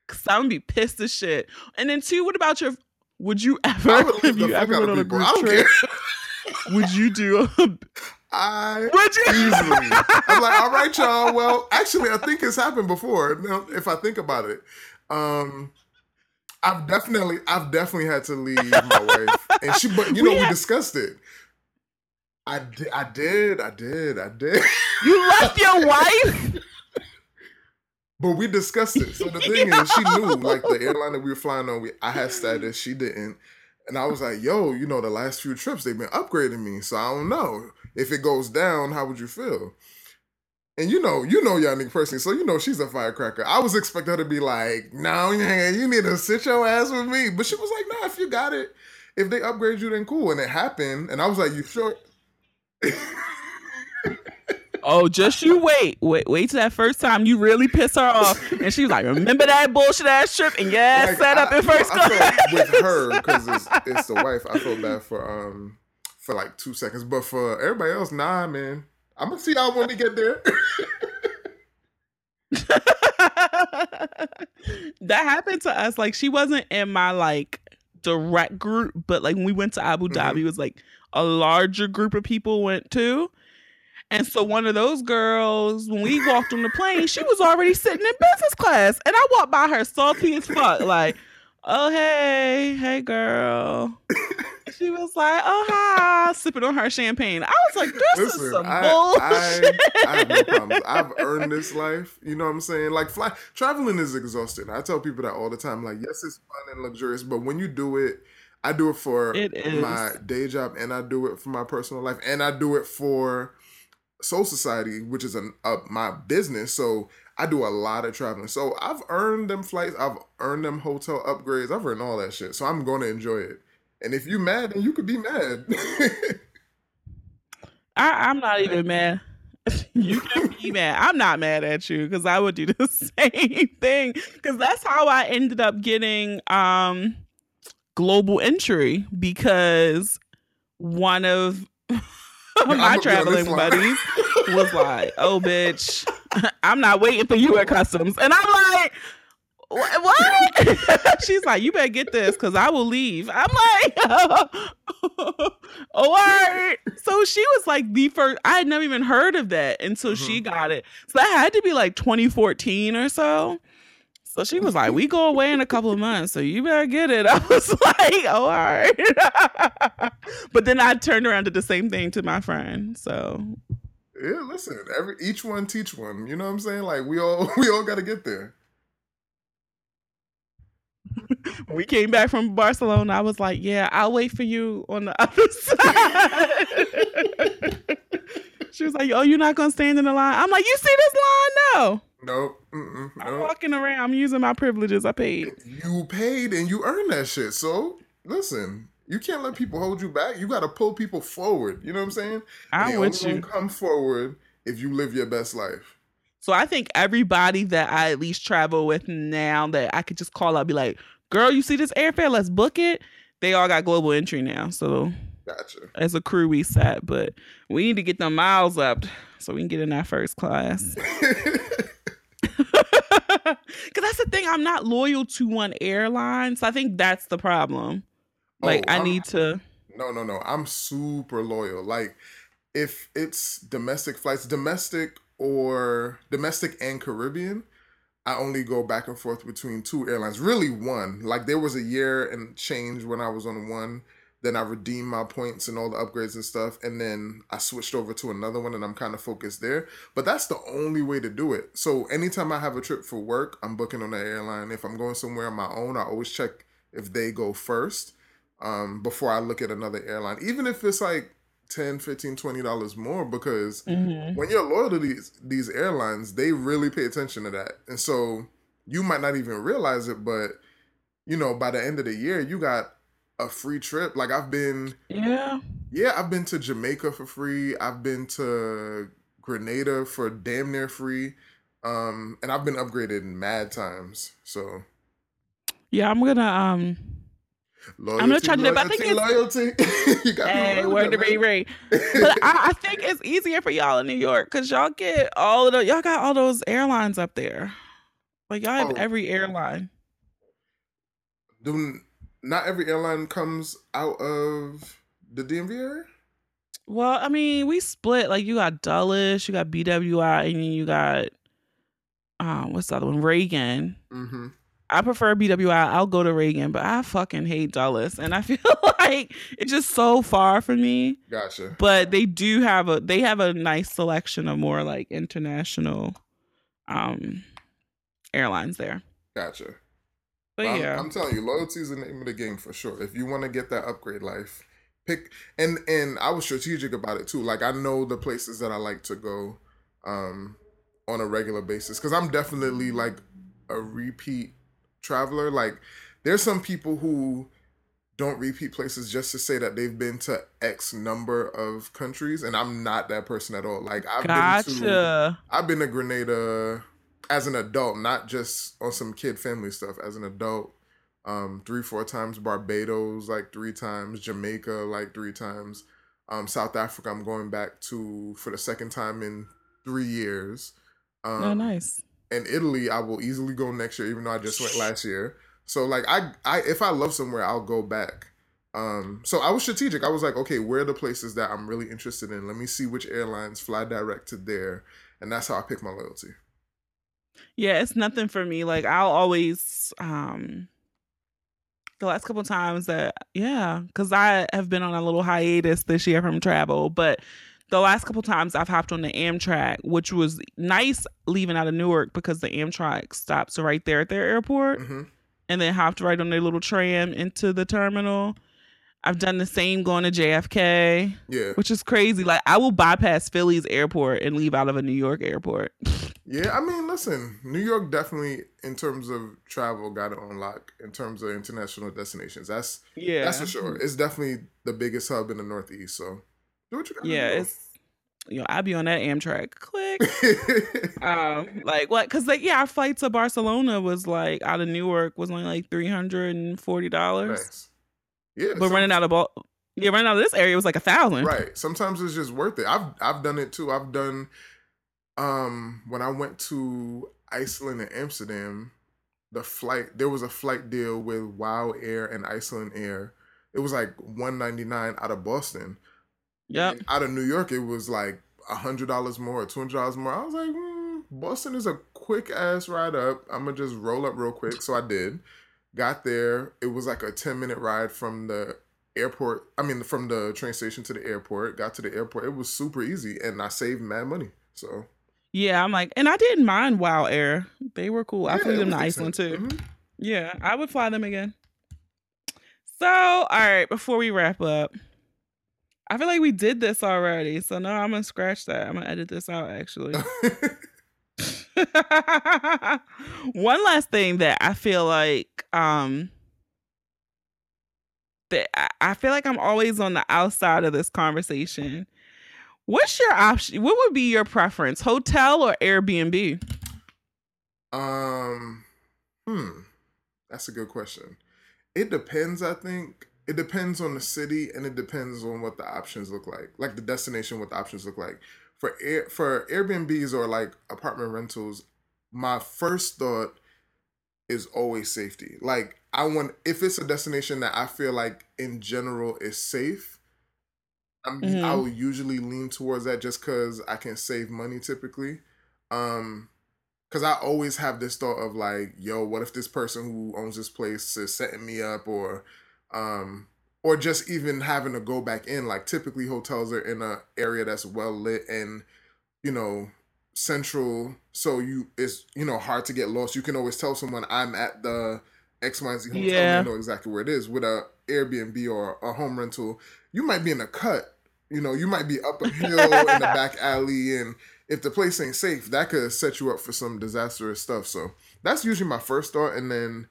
Speaker 1: Cause I'm gonna be pissed as shit. And then two, what about your would you ever if you ever went on a group trip, would you do a
Speaker 2: I
Speaker 1: would you
Speaker 2: easily. I'm like, all right, y'all. Well, actually, I think it's happened before. Now, if I think about it, um, I've definitely, I've definitely had to leave my wife, and she. But you
Speaker 1: We
Speaker 2: know, we
Speaker 1: had-
Speaker 2: discussed it. I did, I did, I did, I did.
Speaker 1: You left your wife?
Speaker 2: But we discussed it. So the thing is, she knew like the airline that we were flying on. We, I had status, she didn't, and I was like, "Yo, you know, the last few trips they've been upgrading me, so I don't know if it goes down. How would you feel?" And you know, you know Yannick personally, so you know she's a firecracker. I was expecting her to be like, "No, yeah, you need to sit your ass with me," but she was like, "Nah, if you got it, if they upgrade you, then cool." And it happened, and I was like, "You sure?"
Speaker 1: Oh, just you wait. Wait, wait till that first time you really piss her off. And she was like, Remember that bullshit ass trip? And yeah,
Speaker 2: Like,
Speaker 1: set up
Speaker 2: I-
Speaker 1: in first
Speaker 2: I
Speaker 1: class.
Speaker 2: with her because it's, it's the wife. I felt bad for um for like two seconds, but for everybody else, nah, man. I'm gonna see y'all when we get there.
Speaker 1: that happened to us. Like she wasn't in my like direct group, but like when we went to Abu. Dhabi, mm-hmm. it was like a larger group of people went too. And so one of those girls, when we walked on the plane, she was already sitting in business class. And I walked by her salty as fuck, like, oh hey, hey girl. she was like, oh hi, sipping on her champagne. I was like, this Listen, is some I, bullshit.
Speaker 2: I, I have no problems. I've earned this life. You know what I'm saying? Like fly traveling is exhausting. I tell people that all the time. Like, yes, it's fun and luxurious, but when you do it, I do it for my day job and I do it for my personal life and I do it for Soul Society, which is a, a, uh, my business. So I do a lot of traveling. So I've earned them flights. I've earned them hotel upgrades. I've earned all that shit. So I'm going to enjoy it. And if you mad, then you could be mad.
Speaker 1: I, I'm not even mad. you can be mad. I'm not mad at you because I would do the same thing. Because that's how I ended up getting um global entry because one of my traveling buddies was like, "Oh, bitch, I'm not waiting for you at customs," and I'm like. What? She's like, you better get this because I will leave. I'm like, oh, all right. So she was like the first. I had never even heard of that until mm-hmm. she got it. So that had to be like 2014 or so. So she was like, "We go away in a couple of months, so you better get it." I was like, "Oh, all right." but then I turned around did the same thing to my friend. So
Speaker 2: yeah, listen, every each one teach one. You know what I'm saying? Like we all we all got to get there.
Speaker 1: we came back from Barcelona. I was like, "Yeah, I'll wait for you on the other side." she was like, "Oh, you're not gonna stand in the line?" I'm like, "You see this line? No."
Speaker 2: Nope. nope.
Speaker 1: I'm walking around. I'm using my privileges. I paid.
Speaker 2: You paid and you earned that shit. So listen, you can't let people hold you back. You got to pull people forward. You know what I'm saying?
Speaker 1: I'm with you.
Speaker 2: Come forward if you live your best life.
Speaker 1: So I think everybody that I at least travel with now that I could just call up, be like, "Girl, you see this airfare? Let's book it." They all got global entry now. So
Speaker 2: Gotcha.
Speaker 1: As a crew, we sat, but we need to get them miles up so we can get in that first class. Because that's the thing. I'm not loyal to one airline. So I think that's the problem. Oh, like, oh, I need to.
Speaker 2: No, no, no. I'm super loyal. Like, if it's domestic flights, domestic or domestic and Caribbean, I only go back and forth between two airlines. Really, one. Like, there was a year and change when I was on one then I redeemed my points and all the upgrades and stuff. And then I switched over to another one and I'm kind of focused there. But that's the only way to do it. So anytime I have a trip for work, I'm booking on that airline. If I'm going somewhere on my own, I always check if they go first um, before I look at another airline. Even if it's like 10 15 20 dollars more because mm-hmm. when you're loyal to these these airlines they really pay attention to that and so you might not even realize it but you know by the end of the year you got a free trip. Like I've been
Speaker 1: Yeah.
Speaker 2: Yeah, I've been to Jamaica for free. I've been to Grenada for damn near free. Um and I've been upgraded in mad times. So
Speaker 1: Yeah, I'm gonna um Loyalty, I'm gonna try to do it, but I think it's
Speaker 2: loyalty.
Speaker 1: you got hey, word to right. But I, I, think it's easier for y'all in New York because y'all get all of the y'all got all those airlines up there. Like y'all have oh. every airline.
Speaker 2: Do not every airline comes out of the DMV area?
Speaker 1: Well, I mean, we split. Like you got Dulles, you got BWI, and you got um, what's the other one? Reagan.
Speaker 2: Mm-hmm.
Speaker 1: I prefer BWI. I'll go to Reagan, but I fucking hate Dulles, and I feel like it's just so far from me.
Speaker 2: Gotcha.
Speaker 1: But they do have a they have a nice selection of more like international um airlines there.
Speaker 2: Gotcha.
Speaker 1: But
Speaker 2: I'm,
Speaker 1: yeah,
Speaker 2: I'm telling you, loyalty is the name of the game for sure. If you want to get that upgrade life, pick and and I was strategic about it too. Like I know the places that I like to go um on a regular basis because I'm definitely like a repeat traveler. Like there's some people who don't repeat places just to say that they've been to X number of countries, and I'm not that person at all. Like I've
Speaker 1: gotcha.
Speaker 2: been to I've been to Grenada, as an adult, not just on some kid family stuff, as an adult, um, three, four times Barbados, like three times, Jamaica, like three times, um, South Africa, I'm going back to for the second time in three years.
Speaker 1: Oh, um, oh, nice.
Speaker 2: And Italy, I will easily go next year, even though I just went last year. So like I, I if I love somewhere, I'll go back. Um, so I was strategic. I was like, okay, where are the places that I'm really interested in? Let me see which airlines fly direct to there, and that's how I pick my loyalty.
Speaker 1: Yeah, it's nothing for me. Like I'll always um the last couple times that yeah, because I have been on a little hiatus this year from travel, but the last couple times I've hopped on the Amtrak, which was nice leaving out of Newark because the Amtrak stops right there at their airport,
Speaker 2: hmm
Speaker 1: and then hopped right on their little tram into the terminal. I've done the same going to JFK,
Speaker 2: Yeah,
Speaker 1: which is crazy. Like I will bypass Philly's airport and leave out of a New York airport.
Speaker 2: yeah. I mean, listen, New York definitely, in terms of travel, got it on lock. In terms of international destinations, that's
Speaker 1: yeah,
Speaker 2: that's for sure. It's definitely the biggest hub in the Northeast. So do what you gotta
Speaker 1: Yeah,
Speaker 2: do.
Speaker 1: it's you know, I'd be on that Amtrak. Click. Um, like what? Because like, yeah, our flight to Barcelona was like out of Newark was only like three hundred and forty dollars,
Speaker 2: nice. Yeah,
Speaker 1: but running out of ball. yeah, running out of this area was like a thousand.
Speaker 2: right sometimes it's just worth it i've i've done it too i've done um when i went to iceland and amsterdam the flight there was a flight deal with wow air and iceland air it was like 199 out of boston
Speaker 1: Yep.
Speaker 2: And out of new york it was like a hundred dollars more two hundred dollars more i was like mm, boston is a quick ass ride up i'm gonna just roll up real quick so i did got there it was like a 10 minute ride from the airport i mean from the train station to the airport got to the airport it was super easy and i saved mad money so
Speaker 1: Yeah, I'm like, and I didn't mind Wow Air. They were cool. I
Speaker 2: yeah,
Speaker 1: flew them to Iceland too.
Speaker 2: Mhm.
Speaker 1: Yeah, I would fly them again. So, all right, before we wrap up, I feel like we did this already. So no, I'm gonna scratch that. I'm gonna edit this out actually. One last thing that I feel like um that I- I feel like I'm always on the outside of this conversation. What's your option? What would be your preference, hotel or Airbnb?
Speaker 2: um hmm that's a good question it depends i think it depends on the city and it depends on what the options look like like the destination what the options look like. For air for airbnbs or like apartment rentals my first thought is always safety. Like i want if it's a destination that i feel like in general is safe I'm, i
Speaker 1: Mhm.
Speaker 2: will usually lean towards that just because i can save money typically. Um because I always have this thought of like, yo, what if this person who owns this place is setting me up, or, um, or just even having to go back in. Like typically, hotels are in a area that's well lit and, you know, central, so you it's you know hard to get lost. You can always tell someone I'm at the X Y Z hotel.
Speaker 1: Yeah.
Speaker 2: And they know exactly where it is. With a Airbnb or a home rental, you might be in a cut. You know, you might be up a hill in the back alley and if the place ain't safe, that could set you up for some disastrous stuff. So that's usually my first thought. And then,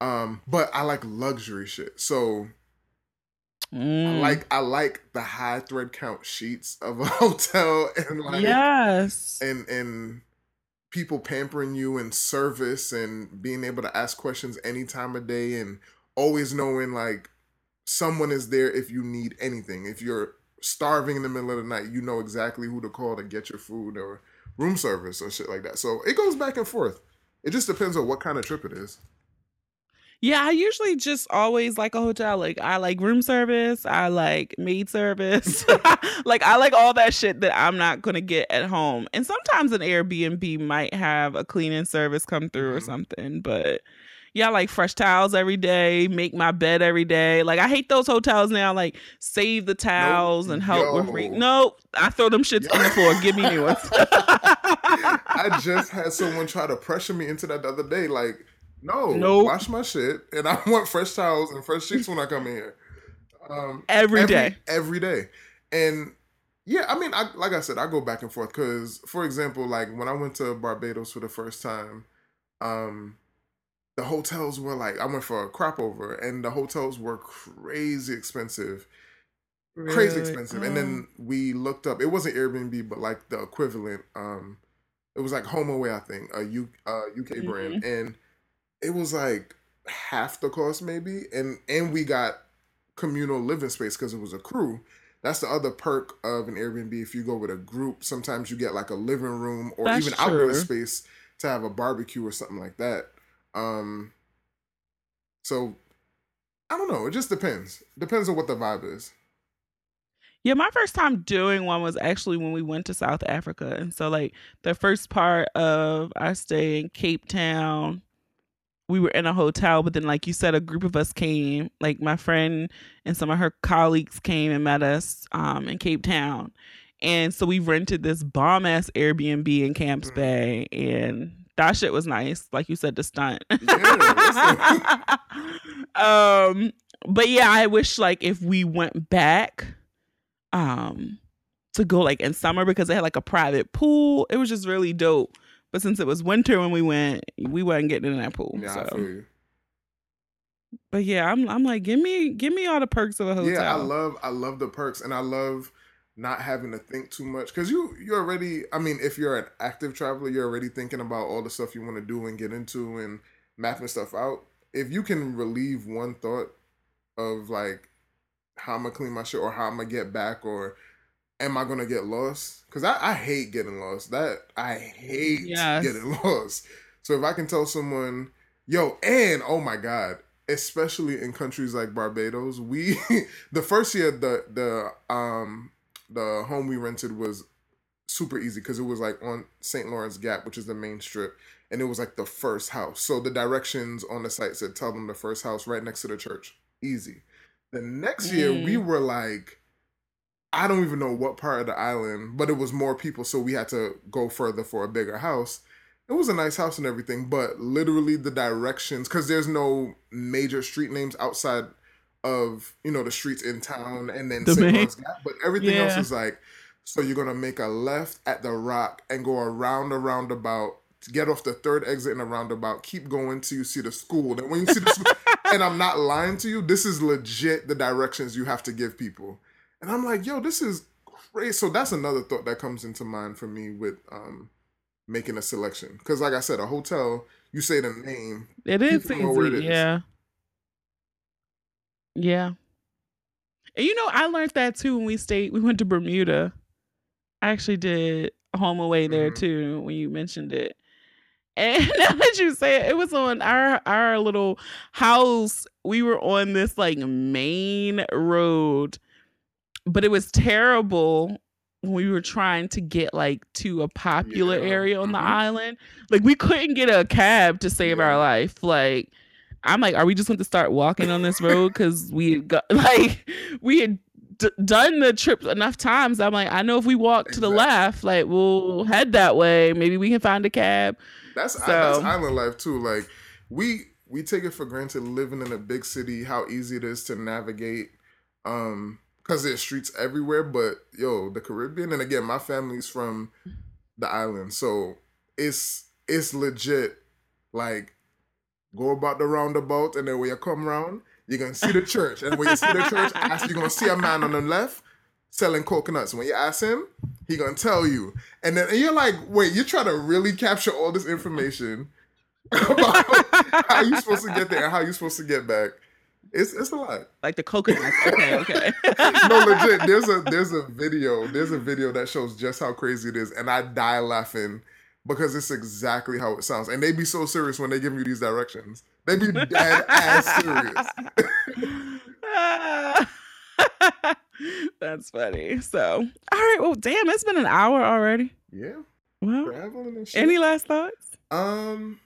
Speaker 2: um, but I like luxury shit. So I
Speaker 1: Mm.
Speaker 2: like I like the high thread count sheets of a hotel and like
Speaker 1: yes.
Speaker 2: and and people pampering you and service and being able to ask questions any time of day and always knowing like someone is there if you need anything. If you're starving in the middle of the night, you know exactly who to call to get your food or room service or shit like that. So it goes back and forth. It just depends on what kind of trip it is.
Speaker 1: Yeah, I usually just always like a hotel. Like I like room service, I like maid service. like I like all that shit that I'm not gonna get at home. And sometimes an Airbnb might have a cleaning service come through or
Speaker 2: Mhm.
Speaker 1: something. But yeah, I like fresh towels every day, make my bed every day. Like I hate those hotels now, like save the towels and help with re-
Speaker 2: Yo.
Speaker 1: No, I throw them shits on the floor. Give me new ones.
Speaker 2: I just had someone try to pressure me into that the other day. Like, no,
Speaker 1: Nope.
Speaker 2: wash my shit, and I want fresh towels and fresh sheets when I come in here. Um,
Speaker 1: every day.
Speaker 2: every day, and yeah, I mean, I like I said, I go back and forth because, for example, like when I went to Barbados for the first time, um, the hotels were like I went for a crop over, and the hotels were crazy expensive crazy
Speaker 1: Really?
Speaker 2: expensive. And
Speaker 1: Oh.
Speaker 2: then we looked up. It wasn't Airbnb, but like the equivalent. Um, it was like HomeAway, I think, a U, uh, UK brand, and it was like half the cost maybe. And and we got communal living space because it was a crew. That's the other perk of an Airbnb. If you go with a group, sometimes you get like a living room or
Speaker 1: That's
Speaker 2: even outdoor space to have a barbecue or something like that. Um, so I don't know. It just depends. Depends on what the vibe is.
Speaker 1: Yeah, my first time doing one was actually when we went to South Africa. And so like the first part of our stay in Cape Town, we were in a hotel, but then like you said, a group of us came, like my friend and some of her colleagues came and met us um in Cape Town. And so we rented this bomb ass Airbnb in Camps
Speaker 2: Mm.
Speaker 1: Bay and that shit was nice, like you said, the stunt.
Speaker 2: Yeah,
Speaker 1: um, but yeah, I wish like if we went back, um, to go like in summer because they had like a private pool. It was just really dope. But since it was winter when we went, we wasn't getting in that pool. So.
Speaker 2: you.
Speaker 1: But yeah, I'm I'm like, give me give me all the perks of a hotel.
Speaker 2: Yeah, I love I love the perks and I love not having to think too much because you you're already I mean if you're an active traveler you're already thinking about all the stuff you want to do and get into and mapping stuff out. If you can relieve one thought of like how I'm gonna clean my shit or how I'm gonna get back or am I gonna get lost? Because I, I hate getting lost. That I hate
Speaker 1: Yes.
Speaker 2: getting lost. So if I can tell someone, yo, and oh my god, especially in countries like Barbados, we the first year the the um the home we rented was super easy because it was like on St. Lawrence Gap, which is the main strip, and it was like the first house. So the directions on the site said tell them the first house right next to the church. Easy. The next year we
Speaker 1: Mm.
Speaker 2: were like I don't even know what part of the island, but it was more people, so we had to go further for a bigger house. It was a nice house and everything, but literally the directions, because there's no major street names outside of you know the streets in town, and then
Speaker 1: The
Speaker 2: Gap, but everything else is like, so you're gonna make a left at the Rock and go around a roundabout, get off the third exit in a roundabout, keep going till you see the school. Then when you see the school, and I'm not lying to you, this is legit the directions you have to give people. And I'm like, yo, this is crazy. So that's another thought that comes into mind for me with um making a selection. Because like I said, a hotel, you say the name.
Speaker 1: It is
Speaker 2: where it
Speaker 1: easy.
Speaker 2: is.
Speaker 1: Yeah. Yeah. And you know, I learned that too when we stayed. We went to Bermuda. I actually did home away there
Speaker 2: Mhm.
Speaker 1: too when you mentioned it. And now that you say it, it was on our our little house. We were on this like main road, but it was terrible when we were trying to get like to a popular
Speaker 2: Yeah.
Speaker 1: area on the
Speaker 2: Mhm.
Speaker 1: island. Like we couldn't get a cab to save our life. Like I'm like, are we just going to start walking on this road because we had got like we had d- done the trip enough times. I'm like, I know if we walk to the left, like we'll head that way. Maybe we can find a cab.
Speaker 2: That's that's island life too. Like we we take it for granted living in a big city how easy it is to navigate um because there's streets everywhere but yo the caribbean and again my family's from the island so it's it's legit like go about the roundabout and then when you come round you're gonna see the church and when you see the church ask you're gonna see a man on the left selling coconuts. When you ask him he gonna tell you. And then and you're like wait you're trying to really capture all this information about how you supposed to get there and how you supposed to get back it's it's a lot
Speaker 1: Like the coconuts. Okay, okay.
Speaker 2: no legit there's a there's a video there's a video that shows just how crazy it is and i die laughing because it's exactly how it sounds and they be so serious when they give you these directions they be dead ass serious
Speaker 1: That's funny. So, all right. Well, damn, it's been an hour already.
Speaker 2: yeah
Speaker 1: Well,
Speaker 2: traveling and shit
Speaker 1: any last thoughts?
Speaker 2: um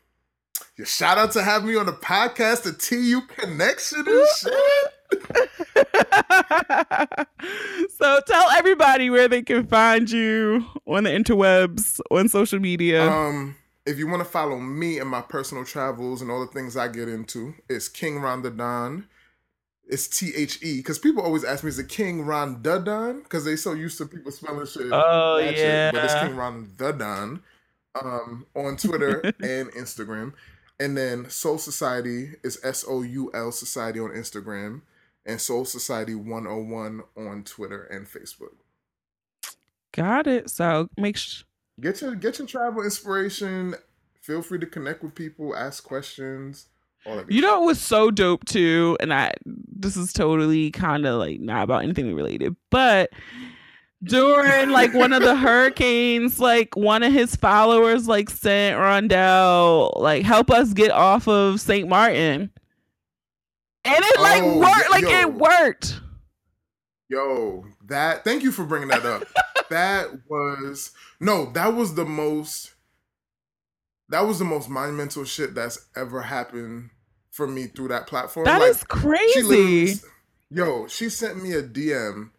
Speaker 2: yeah, shout out to have me on the podcast the tu connection and shit
Speaker 1: so, tell everybody where they can find you on the interwebs, on social media.
Speaker 2: Um, if you want to follow me and my personal travels and all the things I get into, it's King Ron the Don. It's T H E because people always ask me, is it King Ron the Don? Because they so used to people spelling shit.
Speaker 1: oh,
Speaker 2: shit, but it's. King Ron the Don. Um, on Twitter and Instagram, and then Soul Society is S O U L Society on Instagram, and Soul Society One Hundred One on Twitter and Facebook.
Speaker 1: Got it. So, make sure.
Speaker 2: get your get your travel inspiration. Feel free to connect with people, ask questions, all that. good
Speaker 1: You know what was so dope too, and I this is totally kind of like not about anything related, but during like one of the hurricanes, like one of his followers like sent Rondel like help us get off of St. Martin. And it like
Speaker 2: Oh,
Speaker 1: worked. Like
Speaker 2: yo.
Speaker 1: it worked.
Speaker 2: Yo, that thank you for bringing that up. that was no, that was the most that was the most monumental shit that's ever happened for me through that platform.
Speaker 1: That
Speaker 2: Like,
Speaker 1: is crazy.
Speaker 2: s- Yo, she sent me a DM.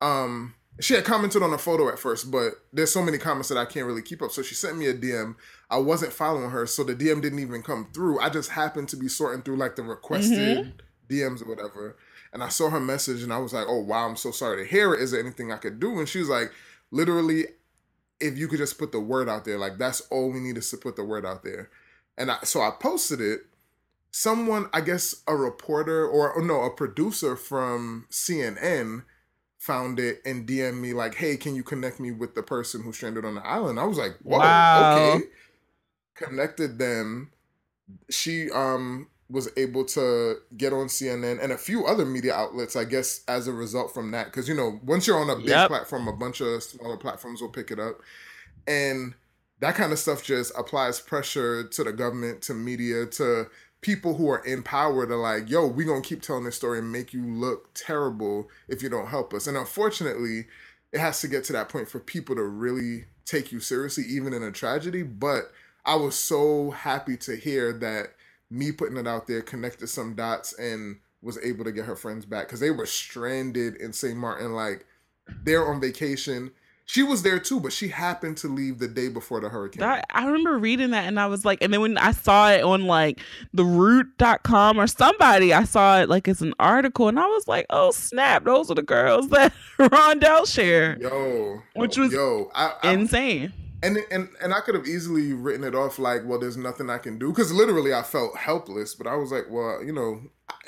Speaker 2: Um, she had commented on a photo at first, but there's so many comments that I can't really keep up. So she sent me a DM. I wasn't following her, so the DM didn't even come through. I just happened to be sorting through like the requested mm-hmm. DMs or whatever. And I saw her message and I was like, oh wow, I'm so sorry to hear it. Is there anything I could do? And she was like, literally, if you could just put the word out there, like that's all we need is to put the word out there. And I, so I posted it. Someone, I guess a reporter or, or no, a producer from CNN found it and DM'd me like, hey, can you connect me with the person who's stranded on the island? I was like, whoa,
Speaker 1: Wow.
Speaker 2: okay. Connected them. She um was able to get on CNN and a few other media outlets, I guess, as a result from that. Because you know, once you're on a big
Speaker 1: Yep.
Speaker 2: platform, a bunch of smaller platforms will pick it up, and that kind of stuff just applies pressure to the government, to media, to people who are in power to like, yo, we gonna keep telling this story and make you look terrible if you don't help us. And unfortunately, it has to get to that point for people to really take you seriously, even in a tragedy. But I was so happy to hear that me putting it out there connected some dots and was able to get her friends back because they were stranded in St. Martin, like they're on vacation. She was there too, but she happened to leave the day before the hurricane.
Speaker 1: That, I remember reading that and I was like, and then when I saw it on like the root.com or somebody, I saw it like as an article and I was like, oh snap, those are the girls that Rondel shared.
Speaker 2: yo,
Speaker 1: Which was
Speaker 2: yo, I, I,
Speaker 1: Insane.
Speaker 2: and and and I could have easily written it off like, well, there's nothing I can do because literally I felt helpless. But I was like, well, you know,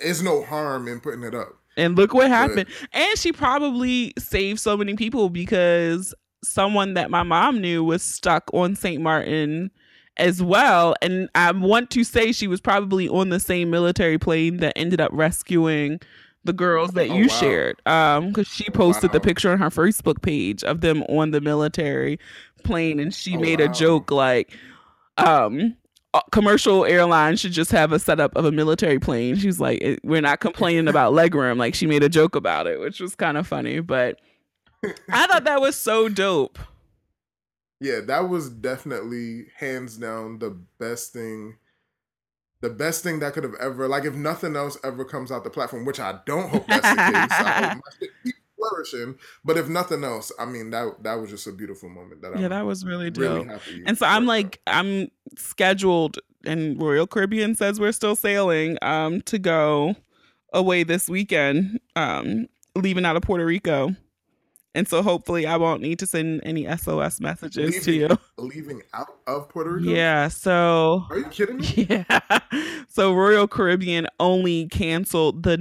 Speaker 2: it's no harm in putting it up.
Speaker 1: And look what happened. And she probably saved so many people because someone that my mom knew was stuck on St. Martin as well. And I want to say she was probably on the same military plane that ended up rescuing the girls that
Speaker 2: Oh,
Speaker 1: you
Speaker 2: wow.
Speaker 1: shared. Um, because she posted the picture on her Facebook page of them on the military plane and she
Speaker 2: Oh,
Speaker 1: made a joke like um Uh, commercial airlines should just have a setup of a military plane. She's like, "It- we're not complaining about legroom. Like she made a joke about it, which was kind of funny. But I thought that was so dope.
Speaker 2: Yeah, that was definitely hands down the best thing. The best thing that could have ever, like, if nothing else ever comes out the platform, which I don't hope that's the case. I hope my shit flourishing. But if nothing else, I mean, that that was just a beautiful moment. That
Speaker 1: Yeah,
Speaker 2: I'm
Speaker 1: that was really
Speaker 2: really
Speaker 1: dope.
Speaker 2: happy.
Speaker 1: And so I'm like, I'm scheduled, and Royal Caribbean says we're still sailing um to go away this weekend, um, leaving out of Puerto Rico. And so hopefully I won't need to send any SOS messages to you.
Speaker 2: Leaving- out. of Puerto Rico.
Speaker 1: Yeah, so
Speaker 2: Are you kidding me?
Speaker 1: Yeah. So Royal Caribbean only canceled the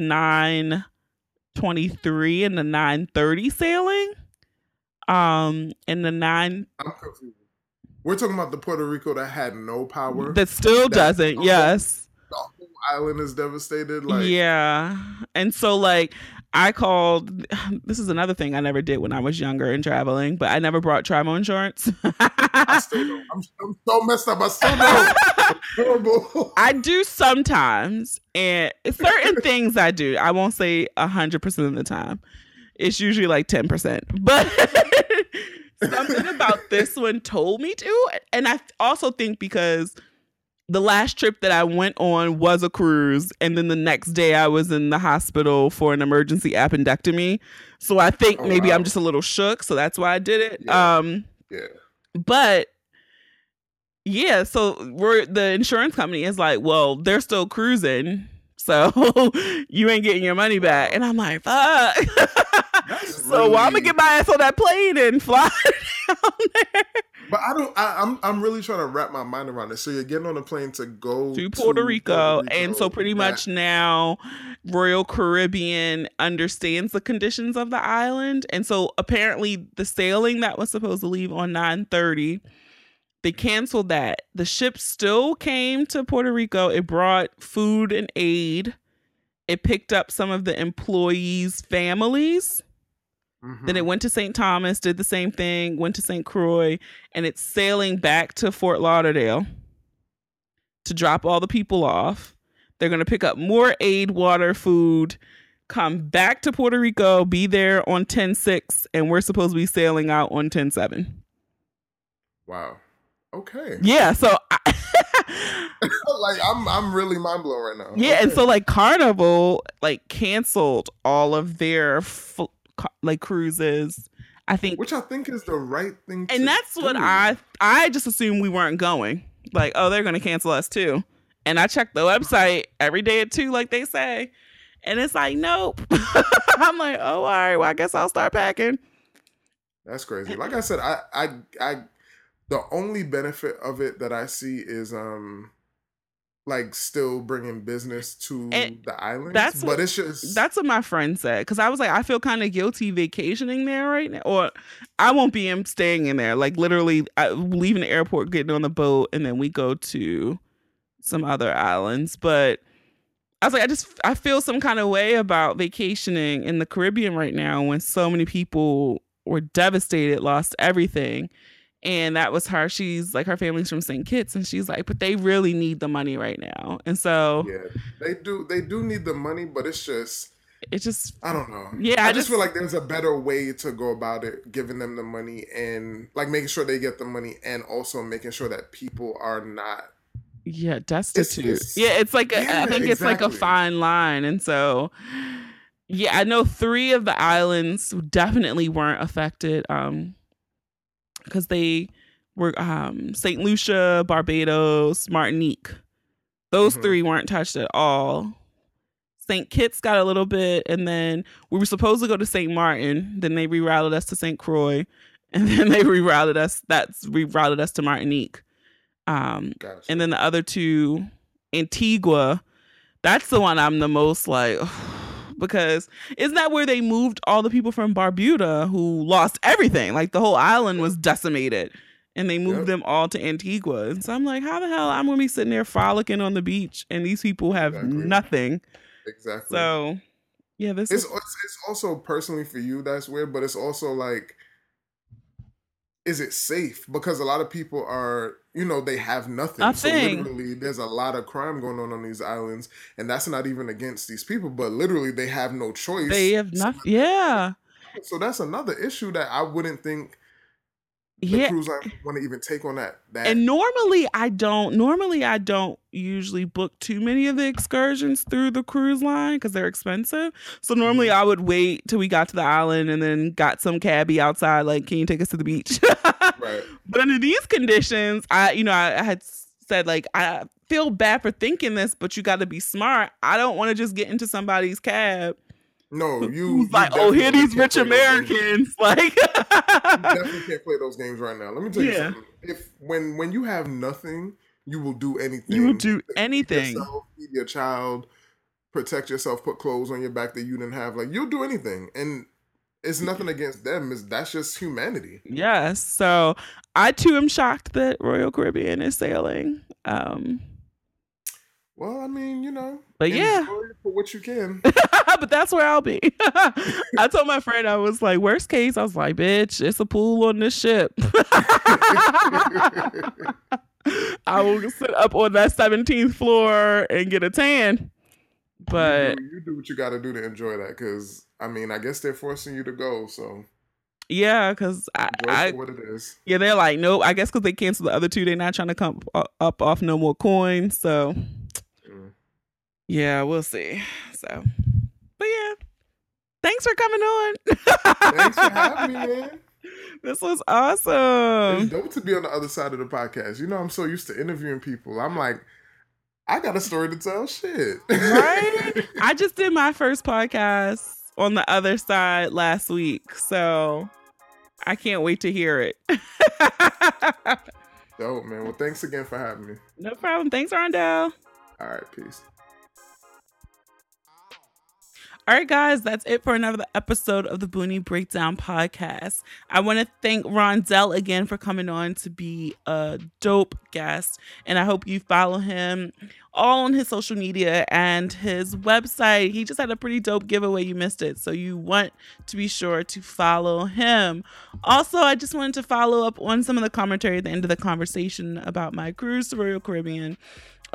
Speaker 1: 923 and the 930 sailing. Um and the 9
Speaker 2: I'm confused. We're talking about the Puerto Rico that had no power.
Speaker 1: that still
Speaker 2: That-
Speaker 1: doesn't. Yes.
Speaker 2: the whole island is devastated. Like,
Speaker 1: yeah. And so like I called this is another thing I never did when I was younger and traveling, but I never brought travel insurance.
Speaker 2: I still don't. I'm, I'm so messed up. I still don't. Horrible.
Speaker 1: I do sometimes, and certain things I do. I won't say hundred percent of the time. It's usually like ten percent, but something about this one told me to, and I also think because the last trip that I went on was a cruise, and then the next day I was in the hospital for an emergency appendectomy. So I think
Speaker 2: Oh,
Speaker 1: maybe
Speaker 2: wow.
Speaker 1: I'm just a little shook, so that's why I did it.
Speaker 2: Yeah.
Speaker 1: Um,
Speaker 2: yeah.
Speaker 1: but yeah, so we're the insurance company is like, well, they're still cruising, so you ain't getting your money back. And I'm like, fuck. So well, I'm gonna get my ass on that plane and fly down there
Speaker 2: But I don't. I, I'm. I'm really trying to wrap my mind around it. So you're getting on a plane to go
Speaker 1: to Puerto Rico.
Speaker 2: Puerto
Speaker 1: And so pretty much now Royal Caribbean understands the conditions of the island. And so apparently the sailing that was supposed to leave on 930, they canceled that. The ship still came to Puerto Rico. It brought food and aid. It picked up some of the employees' families.
Speaker 2: Mhm.
Speaker 1: Then it went to St. Thomas, did the same thing, went to St. Croix, and it's sailing back to Fort Lauderdale to drop all the people off. They're going to pick up more aid, water, food, come back to Puerto Rico, be there on 10 6, and we're supposed to be sailing out on 10 7.
Speaker 2: Wow. Okay.
Speaker 1: Yeah. So, I,
Speaker 2: like, I'm I'm really mind blown right now.
Speaker 1: yeah.
Speaker 2: Okay.
Speaker 1: And so, like, Carnival, like, canceled all of their, f- like, cruises. I think
Speaker 2: which I think is the right thing.
Speaker 1: and that's what I I just assumed we weren't going. Like, oh, they're gonna cancel us too. And I checked the website every day at two, like they say, and it's like, nope. I'm like, oh, all right. Well, I guess I'll start packing.
Speaker 2: That's crazy. Like I said, I I I the only benefit of it that I see is um like still bringing business to
Speaker 1: And
Speaker 2: the island.
Speaker 1: that's
Speaker 2: but
Speaker 1: what-
Speaker 2: it's just
Speaker 1: That's what my friend said because I was like, I feel kind of guilty vacationing there right now, or I won't be in staying in there. Like literally, I, leaving the airport, getting on the boat, and then we go to some other islands. But I was like, I just I feel some kind of way about vacationing in the Caribbean right now when so many people were devastated, lost everything. And that was her. She's like her family's from St. Kitts, and she's like, but they really need the money right now. And so
Speaker 2: yeah, they do they do need the money, but it's just
Speaker 1: it just
Speaker 2: I don't know.
Speaker 1: Yeah,
Speaker 2: I,
Speaker 1: I
Speaker 2: just,
Speaker 1: just-
Speaker 2: feel like there's a better way to go about it, giving them the money and like making sure they get the money and also making sure that people are not
Speaker 1: Yeah, destitute.
Speaker 2: it's-
Speaker 1: yeah, it's like a, I
Speaker 2: yeah,
Speaker 1: think it's like a fine line, and so yeah, I know three of the islands definitely weren't affected, um, because they were um Saint Lucia, Barbados, Martinique. Those
Speaker 2: Mhm.
Speaker 1: three weren't touched at all. St. Kitts got a little bit, and then we were supposed to go to St. Martin. Then they rerouted us to St. Croix, and then they rerouted us. That's rerouted us to Martinique. Um,
Speaker 2: gotcha.
Speaker 1: and then the other two, Antigua, that's the one I'm the most like because isn't that where they moved all the people from Barbuda who lost everything? Like the whole island was decimated. And they moved
Speaker 2: Yep.
Speaker 1: them all to Antigua. And so I'm like, how the hell I'm gonna be sitting there frolicking on the beach and these people have
Speaker 2: Exactly.
Speaker 1: nothing.
Speaker 2: exactly.
Speaker 1: So yeah, this
Speaker 2: it's
Speaker 1: is
Speaker 2: it's it's also personally for you that's weird, but it's also like, is it safe? Because a lot of people are, you know, they have nothing. So
Speaker 1: Nothing.
Speaker 2: literally, there's a lot of crime going on on these islands, and that's not even against these people, but literally, they have no choice.
Speaker 1: they have
Speaker 2: So-
Speaker 1: nothing. Yeah.
Speaker 2: So that's another issue that I wouldn't think the
Speaker 1: Yeah.
Speaker 2: cruise line want to even take on that. That
Speaker 1: And normally I don't normally I don't usually book too many of the excursions through the cruise line because they're expensive. So normally
Speaker 2: Mm-hmm.
Speaker 1: I would wait till we got to the island and then got some cabbie outside, like, can you take us to the beach?
Speaker 2: right.
Speaker 1: but under these conditions, I you know, I, I had said like I feel bad for thinking this, but you gotta be smart. I don't want to just get into somebody's cab
Speaker 2: No, you.
Speaker 1: who's like, oh, here these rich
Speaker 2: play those games.
Speaker 1: Americans. Like
Speaker 2: you definitely can't play those games right now. Let me tell you
Speaker 1: Yeah.
Speaker 2: something. If when when you have nothing, you will do anything.
Speaker 1: you will do
Speaker 2: to feed
Speaker 1: anything.
Speaker 2: Yourself, feed your child, protect yourself, put clothes on your back that you didn't have. Like you'll do anything, and it's nothing against them. It's that's just humanity.
Speaker 1: Yes. So I too am shocked that Royal Caribbean is sailing. Um,
Speaker 2: Well, I mean, you know,
Speaker 1: but yeah,
Speaker 2: for what you can.
Speaker 1: but that's where I'll be. I told my friend I was like, worst case, I was like, bitch, it's a pool on this ship. I will sit up on that 17th floor and get a tan. But
Speaker 2: you do, you do what you got to do to enjoy that, because I mean, I guess they're forcing you to go, so
Speaker 1: yeah, because I, I
Speaker 2: what it is.
Speaker 1: yeah, they're like, nope. I guess because they canceled the other two, they're not trying to come up off no more coins. So. Yeah, we'll see. So, but yeah, thanks for coming on.
Speaker 2: Thanks for having me, man.
Speaker 1: This was
Speaker 2: It's
Speaker 1: awesome.
Speaker 2: dope to be on the other side of the podcast. You know, I'm so used to interviewing people. I'm like, I got a story to tell. Shit.
Speaker 1: Right? I just did my first podcast on the other side last week, so I can't wait to hear it.
Speaker 2: dope, man. Well, thanks again for having me.
Speaker 1: no problem. Thanks, Rondel.
Speaker 2: All right, peace.
Speaker 1: All right, guys, that's it for another episode of the Boonie Breakdown podcast. I want to thank Rondel again for coming on to be a dope guest. And I hope you follow him all on his social media and his website. He just had a pretty dope giveaway. You missed it. So you want to be sure to follow him. Also, I just wanted to follow up on some of the commentary at the end of the conversation about my cruise to Royal Caribbean.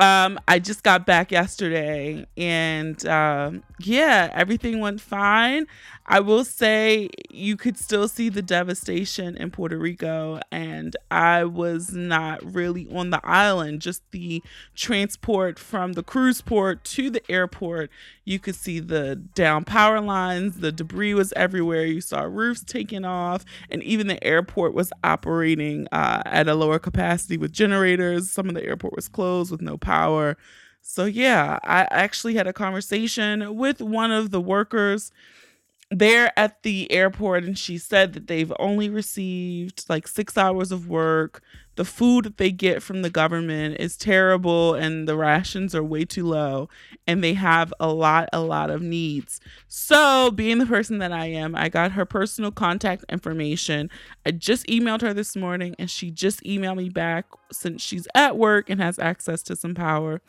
Speaker 1: Um, I just got back yesterday, and um, yeah, everything went fine. I will say you could still see the devastation in Puerto Rico, and I was not really on the island. Just the transport from the cruise port to the airport, you could see the down power lines. The debris was everywhere. You saw roofs taken off, and even the airport was operating uh, at a lower capacity with generators. Some of the airport was closed with no power. So, yeah, I actually had a conversation with one of the workers there at the airport, and she said that they've only received like six hours of work. The food that they get from the government is terrible, and the rations are way too low, and they have a lot, a lot of needs. So, being the person that I am, I got her personal contact information. I just emailed her this morning, and she just emailed me back since she's at work and has access to some power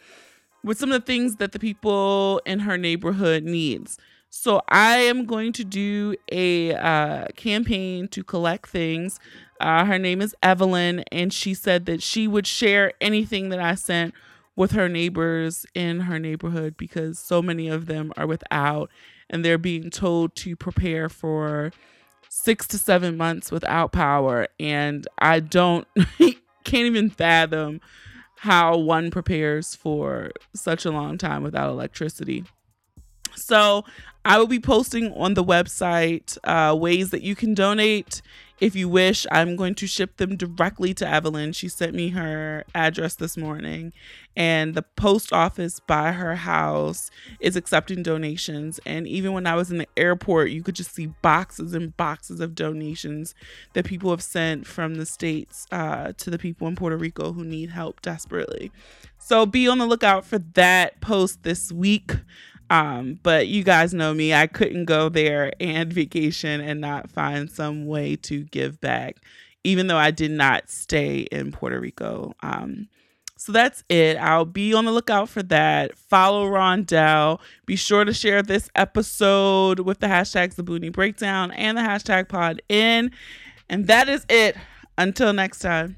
Speaker 1: with some of the things that the people in her neighborhood needs. So I am going to do a uh, campaign to collect things. Uh, her name is Evelyn, and she said that she would share anything that I sent with her neighbors in her neighborhood because so many of them are without and they're being told to prepare for six to seven months without power. And I don't, can't even fathom how one prepares for such a long time without electricity. So, I will be posting on the website uh, ways that you can donate if you wish. I'm going to ship them directly to Evelyn. She sent me her address this morning, and the post office by her house is accepting donations. And even when I was in the airport, you could just see boxes and boxes of donations that people have sent from the states uh, to the people in Puerto Rico who need help desperately. So be on the lookout for that post this week. Um, but you guys know me, I couldn't go there and vacation and not find some way to give back, even though I did not stay in Puerto Rico. Um, so that's it. I'll be on the lookout for that. Follow Rondel. Be sure to share this episode with the hashtags the Boonie Breakdown and the hashtag pod in. And that is it. Until next time.